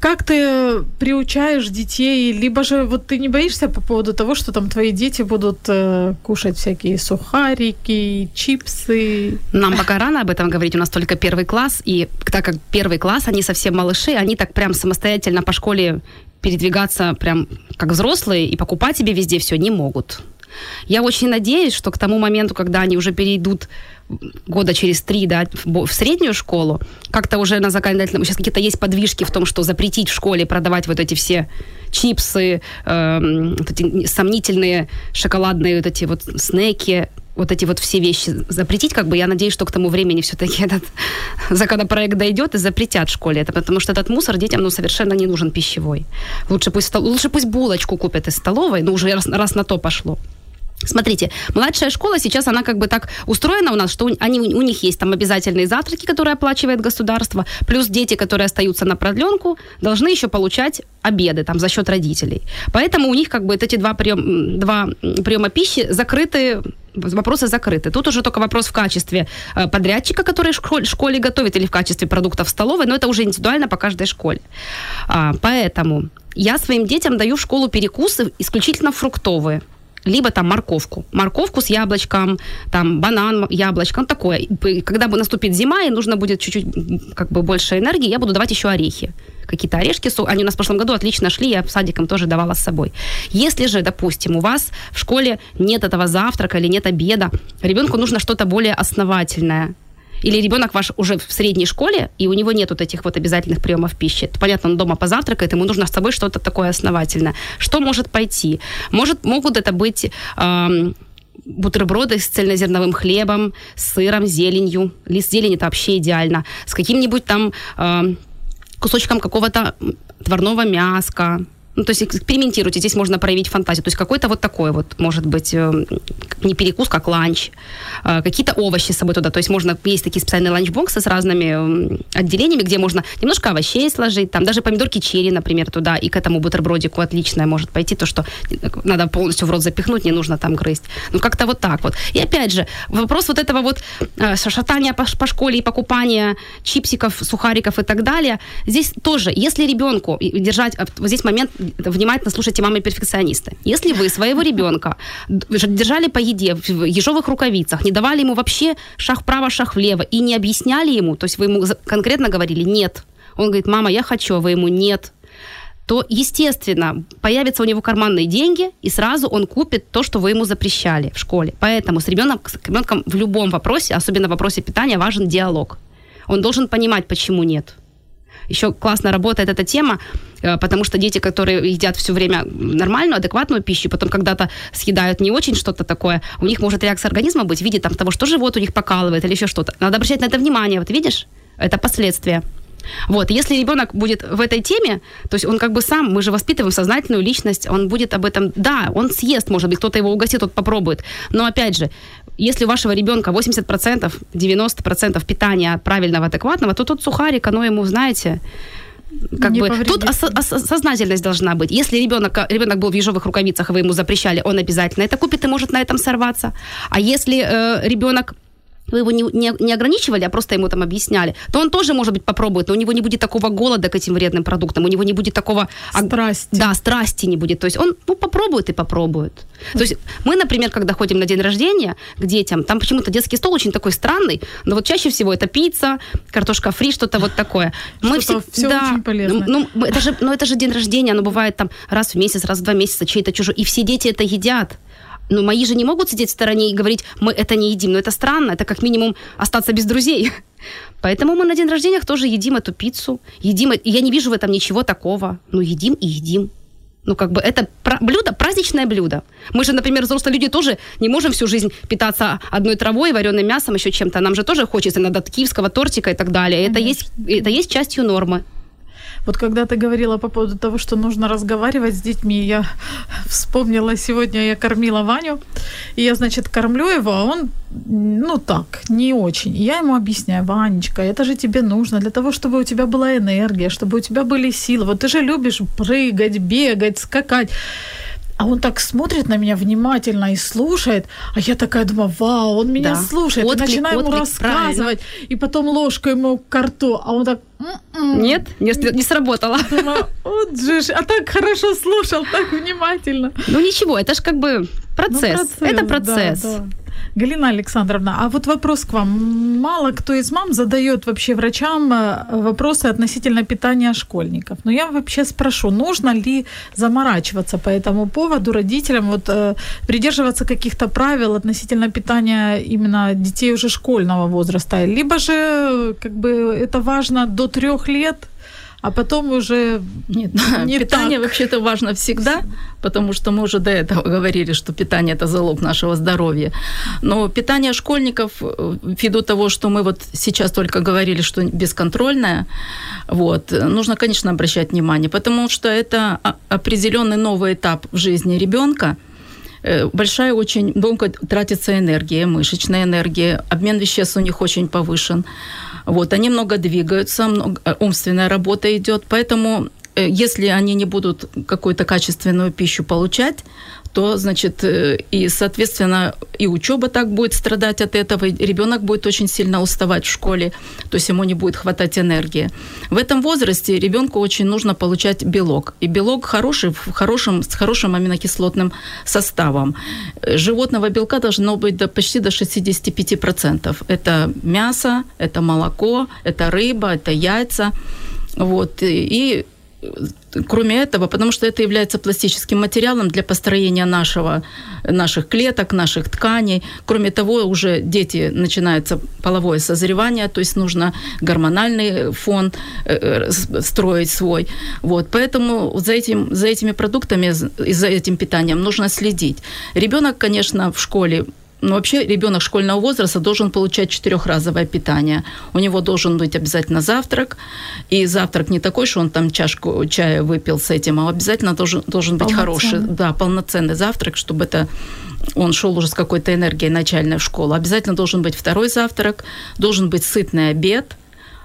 Как ты приучаешь детей, либо же вот ты не боишься по поводу того, что там твои дети будут э, кушать всякие сухарики, чипсы? Нам пока рано об этом говорить, у нас только первый класс, и так как первый класс, они совсем малыши, они так прям самостоятельно по школе передвигаться прям как взрослые и покупать себе везде все не могут. Я очень надеюсь, что к тому моменту, когда они уже перейдут года через три да, в среднюю школу, как-то уже на законодательном... Сейчас какие-то есть подвижки в том, что запретить в школе продавать вот эти все чипсы, э, вот эти сомнительные шоколадные вот эти вот снеки, вот эти вот все вещи запретить, как бы я надеюсь, что к тому времени все-таки этот законопроект дойдет и запретят в школе это, потому что этот мусор детям ну, совершенно не нужен пищевой. Лучше пусть, лучше пусть булочку купят из столовой, ну уже раз, раз на то пошло. Смотрите, младшая школа сейчас, она как бы так устроена у нас, что они, у них есть там обязательные завтраки, которые оплачивает государство, плюс дети, которые остаются на продленку, должны еще получать обеды там за счет родителей. Поэтому у них как бы эти два, прием, два приема пищи закрыты, вопросы закрыты. Тут уже только вопрос в качестве э, подрядчика, который в школе готовит, или в качестве продуктов столовой, но это уже индивидуально по каждой школе. А, поэтому я своим детям даю в школу перекусы исключительно фруктовые либо там морковку. Морковку с яблочком, там банан, яблочко, ну такое. Когда наступит зима и нужно будет чуть-чуть как бы больше энергии, я буду давать еще орехи. Какие-то орешки, они у нас в прошлом году отлично шли, я садиком тоже давала с собой. Если же, допустим, у вас в школе нет этого завтрака или нет обеда, ребенку нужно что-то более основательное, или ребенок ваш уже в средней школе, и у него нет вот этих вот обязательных приемов пищи. То, понятно, он дома позавтракает, ему нужно с собой что-то такое основательное. Что может пойти? Может, могут это быть... Эм, бутерброды с цельнозерновым хлебом, с сыром, зеленью. Лист зелени это вообще идеально. С каким-нибудь там э, кусочком какого-то тварного мяска, ну, то есть экспериментируйте, здесь можно проявить фантазию. То есть какой-то вот такой вот, может быть, э, не перекус, как ланч. Э, какие-то овощи с собой туда. То есть можно, есть такие специальные ланчбоксы с разными отделениями, где можно немножко овощей сложить, там даже помидорки черри, например, туда, и к этому бутербродику отличное может пойти, то, что надо полностью в рот запихнуть, не нужно там грызть. Ну, как-то вот так вот. И опять же, вопрос вот этого вот э, шатания по, по школе и покупания чипсиков, сухариков и так далее, здесь тоже, если ребенку держать, вот здесь момент внимательно слушайте мамы перфекционисты. Если вы своего ребенка держали по еде в ежовых рукавицах, не давали ему вообще шаг вправо, шаг влево и не объясняли ему, то есть вы ему конкретно говорили «нет», он говорит «мама, я хочу», а вы ему «нет», то, естественно, появятся у него карманные деньги, и сразу он купит то, что вы ему запрещали в школе. Поэтому с ребенком, с ребенком в любом вопросе, особенно в вопросе питания, важен диалог. Он должен понимать, почему нет. Еще классно работает эта тема, э, потому что дети, которые едят все время нормальную, адекватную пищу, потом когда-то съедают не очень что-то такое, у них может реакция организма быть в виде там, того, что живот у них покалывает или еще что-то. Надо обращать на это внимание. Вот видишь, это последствия. Вот, если ребенок будет в этой теме, то есть он как бы сам, мы же воспитываем сознательную личность, он будет об этом, да, он съест, может быть, кто-то его угостит, тот попробует, но опять же, если у вашего ребенка 80%, 90% питания правильного, адекватного, то тот сухарик, оно ему, знаете, как Не бы повредит. тут ос- ос- сознательность должна быть. Если ребенок, ребенок был в ежовых рукавицах, и вы ему запрещали, он обязательно это купит и может на этом сорваться. А если э, ребенок вы его не, не, не ограничивали, а просто ему там объясняли, то он тоже, может быть, попробует, но у него не будет такого голода к этим вредным продуктам, у него не будет такого... Страсти. Да, страсти не будет. То есть он ну, попробует и попробует. То есть мы, например, когда ходим на день рождения к детям, там почему-то детский стол очень такой странный, но вот чаще всего это пицца, картошка фри, что-то вот такое. Мы Что-то все, всё очень полезное. Ну, мы- это же, ну, это же день рождения, оно бывает там раз в месяц, раз в два месяца, чей-то чужой, и все дети это едят. Но мои же не могут сидеть в стороне и говорить, мы это не едим. Но это странно, это как минимум остаться без друзей. Поэтому мы на день рождения тоже едим эту пиццу. Едим, я не вижу в этом ничего такого. Ну, едим и едим. Ну, как бы это блюдо, праздничное блюдо. Мы же, например, взрослые люди тоже не можем всю жизнь питаться одной травой, вареным мясом, еще чем-то. Нам же тоже хочется иногда киевского тортика и так далее. Это есть, это есть частью нормы. Вот когда ты говорила по поводу того, что нужно разговаривать с детьми, я вспомнила сегодня, я кормила Ваню, и я, значит, кормлю его, а он, ну так, не очень. Я ему объясняю, Ванечка, это же тебе нужно для того, чтобы у тебя была энергия, чтобы у тебя были силы. Вот ты же любишь прыгать, бегать, скакать. А он так смотрит на меня внимательно и слушает, а я такая думаю, вау, он меня Да. слушает. Отклик, и начинаю ему отклик, рассказывать, и потом ложку ему к рту, а он так... «М-м». Нет, не, не сработало. Думаю, вот же а так хорошо слушал, так внимательно. Ну ничего, это же как бы процесс. Ну, это да, процесс. да. Галина Александровна, а вот вопрос к вам. Мало кто из мам задает вообще врачам э, вопросы относительно питания школьников. Но я вообще спрошу, нужно ли заморачиваться по этому поводу родителям, вот э, придерживаться каких-то правил относительно питания именно детей уже школьного возраста, либо же э, как бы это важно до трех лет, а потом уже Нет, Не питание так. вообще-то важно всегда, потому что мы уже до этого говорили, что питание это залог нашего здоровья. Но питание школьников, э, ввиду того, что мы вот сейчас только говорили, что бесконтрольное, вот, нужно, конечно, обращать внимание, потому что это о- определенный новый этап в жизни ребенка. Э, Большая очень долго тратится энергия, мышечная энергия, обмен веществ у них очень повышен. Вот, они много двигаются, много, э, умственная работа идет, поэтому если они не будут какую-то качественную пищу получать, то, значит, э, и, соответственно, и учеба так будет страдать от этого, и ребенок будет очень сильно уставать в школе, то есть ему не будет хватать энергии. В этом возрасте ребенку очень нужно получать белок. И белок хороший, в хорошем, с хорошим аминокислотным составом. Э, Животного белка должно быть до, почти до 65%. Это мясо, это молоко, это рыба, это яйца. Вот. И кроме этого, потому что это является пластическим материалом для построения нашего, наших клеток, наших тканей. Кроме того, уже дети начинается половое созревание, то есть нужно гормональный фон э, э, строить свой. Вот, поэтому за, этим, за этими продуктами и за этим питанием нужно следить. Ребенок, конечно, в школе ну, вообще ребенок школьного возраста должен получать четырехразовое питание. У него должен быть обязательно завтрак. И завтрак не такой, что он там чашку чая выпил с этим, а обязательно должен, должен быть хороший, да, полноценный завтрак, чтобы это он шел уже с какой-то энергией начальной в школу. Обязательно должен быть второй завтрак, должен быть сытный обед,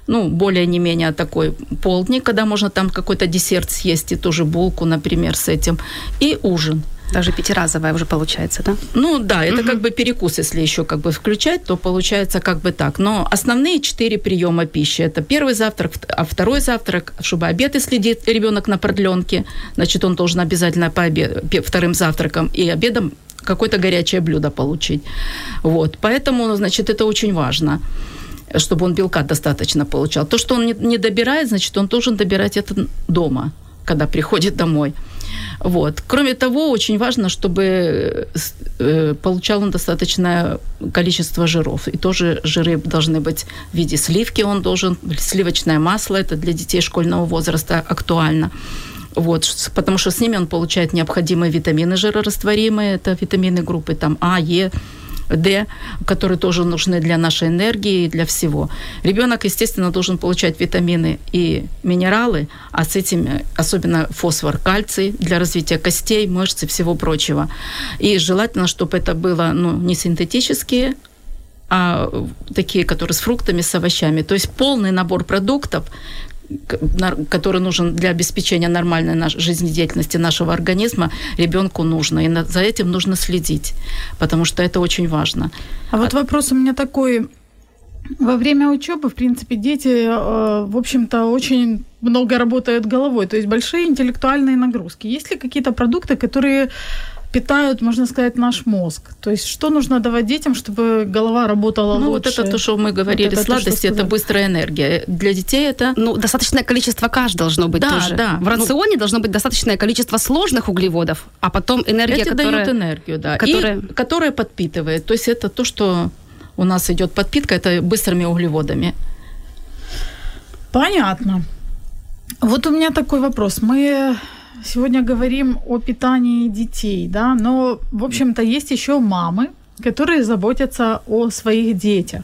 ну, более не менее такой полдник, когда можно там какой-то десерт съесть, и тоже булку, например, с этим, и ужин. Даже пятиразовая уже получается, да? Ну да, это как бы перекус, если еще как бы включать, то получается как бы так. Но основные четыре приема пищи это первый завтрак, вт- а второй завтрак, чтобы обед, если ребенок на продленке, значит он должен обязательно по обе- пе- вторым завтраком и обедом какое-то горячее блюдо получить. Вот, поэтому, значит, это очень важно чтобы он белка достаточно получал. То, что он не, не добирает, значит, он должен добирать это дома, когда приходит домой. Вот. Кроме того, очень важно, чтобы э, э, получал он достаточное количество жиров. И тоже жиры должны быть в виде сливки, он должен, сливочное масло, это для детей школьного возраста актуально. Вот, потому что с ними он получает необходимые витамины жирорастворимые, это витамины группы там А, Е, Д, которые тоже нужны для нашей энергии и для всего. Ребенок, естественно, должен получать витамины и минералы, а с этим э, особенно фосфор, кальций для развития костей, мышц и всего прочего. И желательно, чтобы это было ну, не синтетические, а такие, которые с фруктами, с овощами. То есть полный набор продуктов, который нужен для обеспечения нормальной наш, жизнедеятельности нашего организма, ребенку нужно. И за этим нужно следить, потому что это очень важно. А вот вопрос у меня такой. Во время учебы, в принципе, дети, э, в общем-то, очень много работают головой, то есть большие интеллектуальные нагрузки. Есть ли какие-то продукты, которые питают, можно сказать, наш мозг. То есть что нужно давать детям, чтобы голова работала ну, лучше? вот это то, что мы говорили, вот это сладости, это быстрая энергия. Для детей это... Ну, достаточное количество каш должно быть да, тоже. Да, В ну рационе ну... должно быть достаточное количество сложных углеводов, а потом энергия, Эти которая... дают энергию, да. Которая... И, которая подпитывает. То есть это то, что у нас идет подпитка, это быстрыми углеводами. Понятно. Вот у меня такой вопрос. Мы сегодня говорим о питании детей, да, но, в общем-то, есть еще мамы, которые заботятся о своих детях.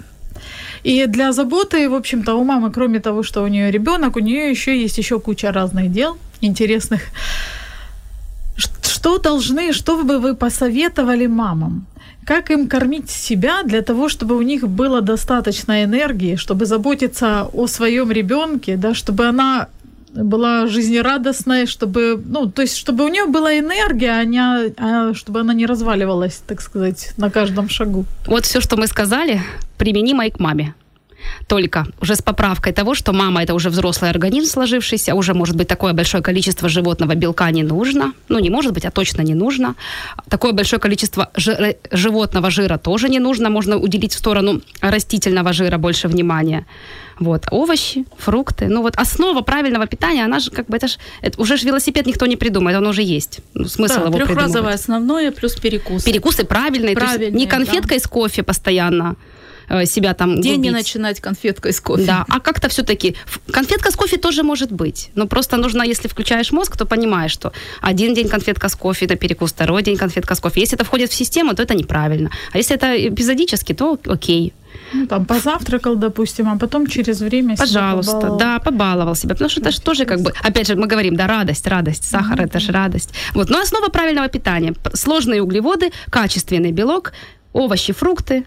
И для заботы, в общем-то, у мамы, кроме того, что у нее ребенок, у нее еще есть еще куча разных дел интересных. Что должны, что бы вы посоветовали мамам? Как им кормить себя для того, чтобы у них было достаточно энергии, чтобы заботиться о своем ребенке, да, чтобы она была жизнерадостной, чтобы, ну, то есть, чтобы у нее была энергия, а, не, а чтобы она не разваливалась, так сказать, на каждом шагу. Вот все, что мы сказали, применимо и к маме. Только уже с поправкой того, что мама это уже взрослый организм сложившийся, уже может быть такое большое количество животного белка не нужно. Ну, не может быть, а точно не нужно. Такое большое количество жира, животного жира тоже не нужно. Можно уделить в сторону растительного жира больше внимания. Вот, овощи, фрукты. Ну вот основа правильного питания, она же как бы, это же, это уже же велосипед никто не придумает, он уже есть. Ну, смысл да, его трехразовое основное плюс перекус. Перекусы правильные, правильные то есть не конфетка да. из кофе постоянно э, себя там День губить. не начинать конфеткой с кофе. Да, а как-то все-таки конфетка с кофе тоже может быть. Но просто нужно, если включаешь мозг, то понимаешь, что один день конфетка с кофе это перекус, второй день конфетка с кофе. Если это входит в систему, то это неправильно. А если это эпизодически, то окей. Ну, там позавтракал, допустим, а потом через время Пожалуйста, себя побаловал. да, побаловал себя. Потому что это же тоже как бы, опять же, мы говорим, да, радость, радость, сахар mm-hmm. это же радость. Вот, но основа правильного питания. Сложные углеводы, качественный белок, овощи, фрукты,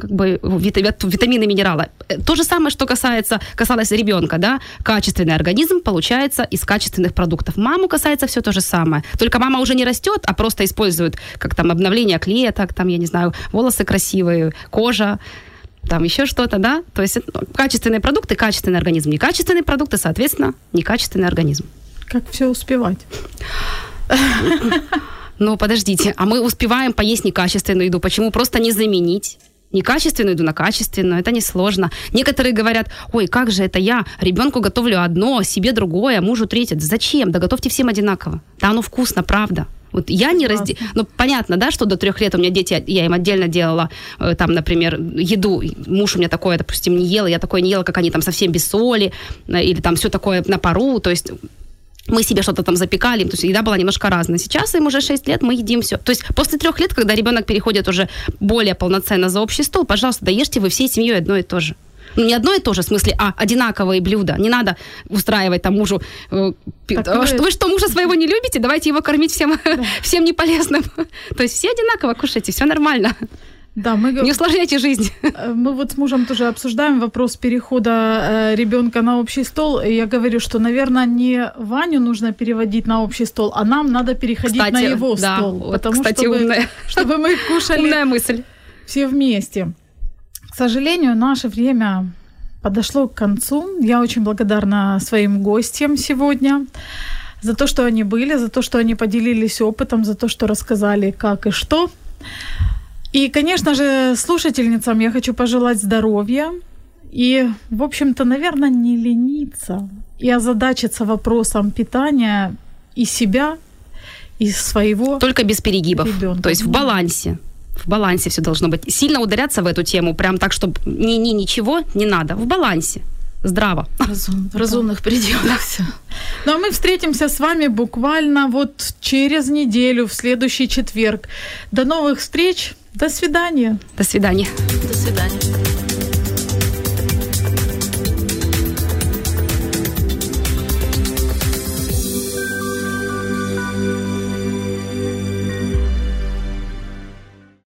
как бы витамины, минералы. Э, то же самое, что касается, касалось ребенка, да, качественный организм получается из качественных продуктов. Маму касается все то же самое. Только мама уже не растет, а просто использует как там обновление клеток, там, я не знаю, волосы красивые, кожа, там еще что-то, да? То есть ну, качественные продукты, качественный организм. Некачественные продукты, соответственно, некачественный организм. Как все успевать? Ну, подождите, а мы успеваем поесть некачественную еду. Почему просто не заменить? Некачественную еду на качественную, это несложно. Некоторые говорят, ой, как же это я ребенку готовлю одно, себе другое, мужу третье. Зачем? Да готовьте всем одинаково. Да оно вкусно, правда. Вот я не разделяю. Ну, понятно, да, что до трех лет у меня дети, я им отдельно делала, э, там, например, еду. Муж у меня такое, допустим, не ел, я такое не ела, как они там совсем без соли, э, или там все такое на пару. То есть мы себе что-то там запекали, то есть еда была немножко разная. Сейчас им уже 6 лет, мы едим все. То есть после трех лет, когда ребенок переходит уже более полноценно за общий стол, пожалуйста, доешьте вы всей семьей одно и то же. Ну, не одно и то же, в смысле, а одинаковые блюда. Не надо устраивать там мужу... Э, а что, вы что, мужа своего не любите? Давайте его кормить всем, да. всем неполезным. То есть все одинаково кушайте, все нормально. Да, мы... Не усложняйте жизнь. Э, мы вот с мужем тоже обсуждаем вопрос перехода э, ребенка на общий стол. И я говорю, что, наверное, не Ваню нужно переводить на общий стол, а нам надо переходить кстати, на его да, стол. Вот, потому кстати, чтобы, умная. чтобы мы кушали умная мысль. все вместе. К сожалению, наше время подошло к концу. Я очень благодарна своим гостям сегодня за то, что они были, за то, что они поделились опытом, за то, что рассказали, как и что. И, конечно же, слушательницам я хочу пожелать здоровья и, в общем-то, наверное, не лениться и озадачиться вопросом питания и себя, и своего. Только без перегибов. Ребенка. То есть в балансе. В балансе все должно быть. Сильно ударяться в эту тему, прям так, чтобы ни, ни ничего не надо. В балансе здраво. Разум, в разумных пределах все. Ну а мы встретимся с вами буквально вот через неделю, в следующий четверг. До новых встреч. До свидания. До свидания. До свидания.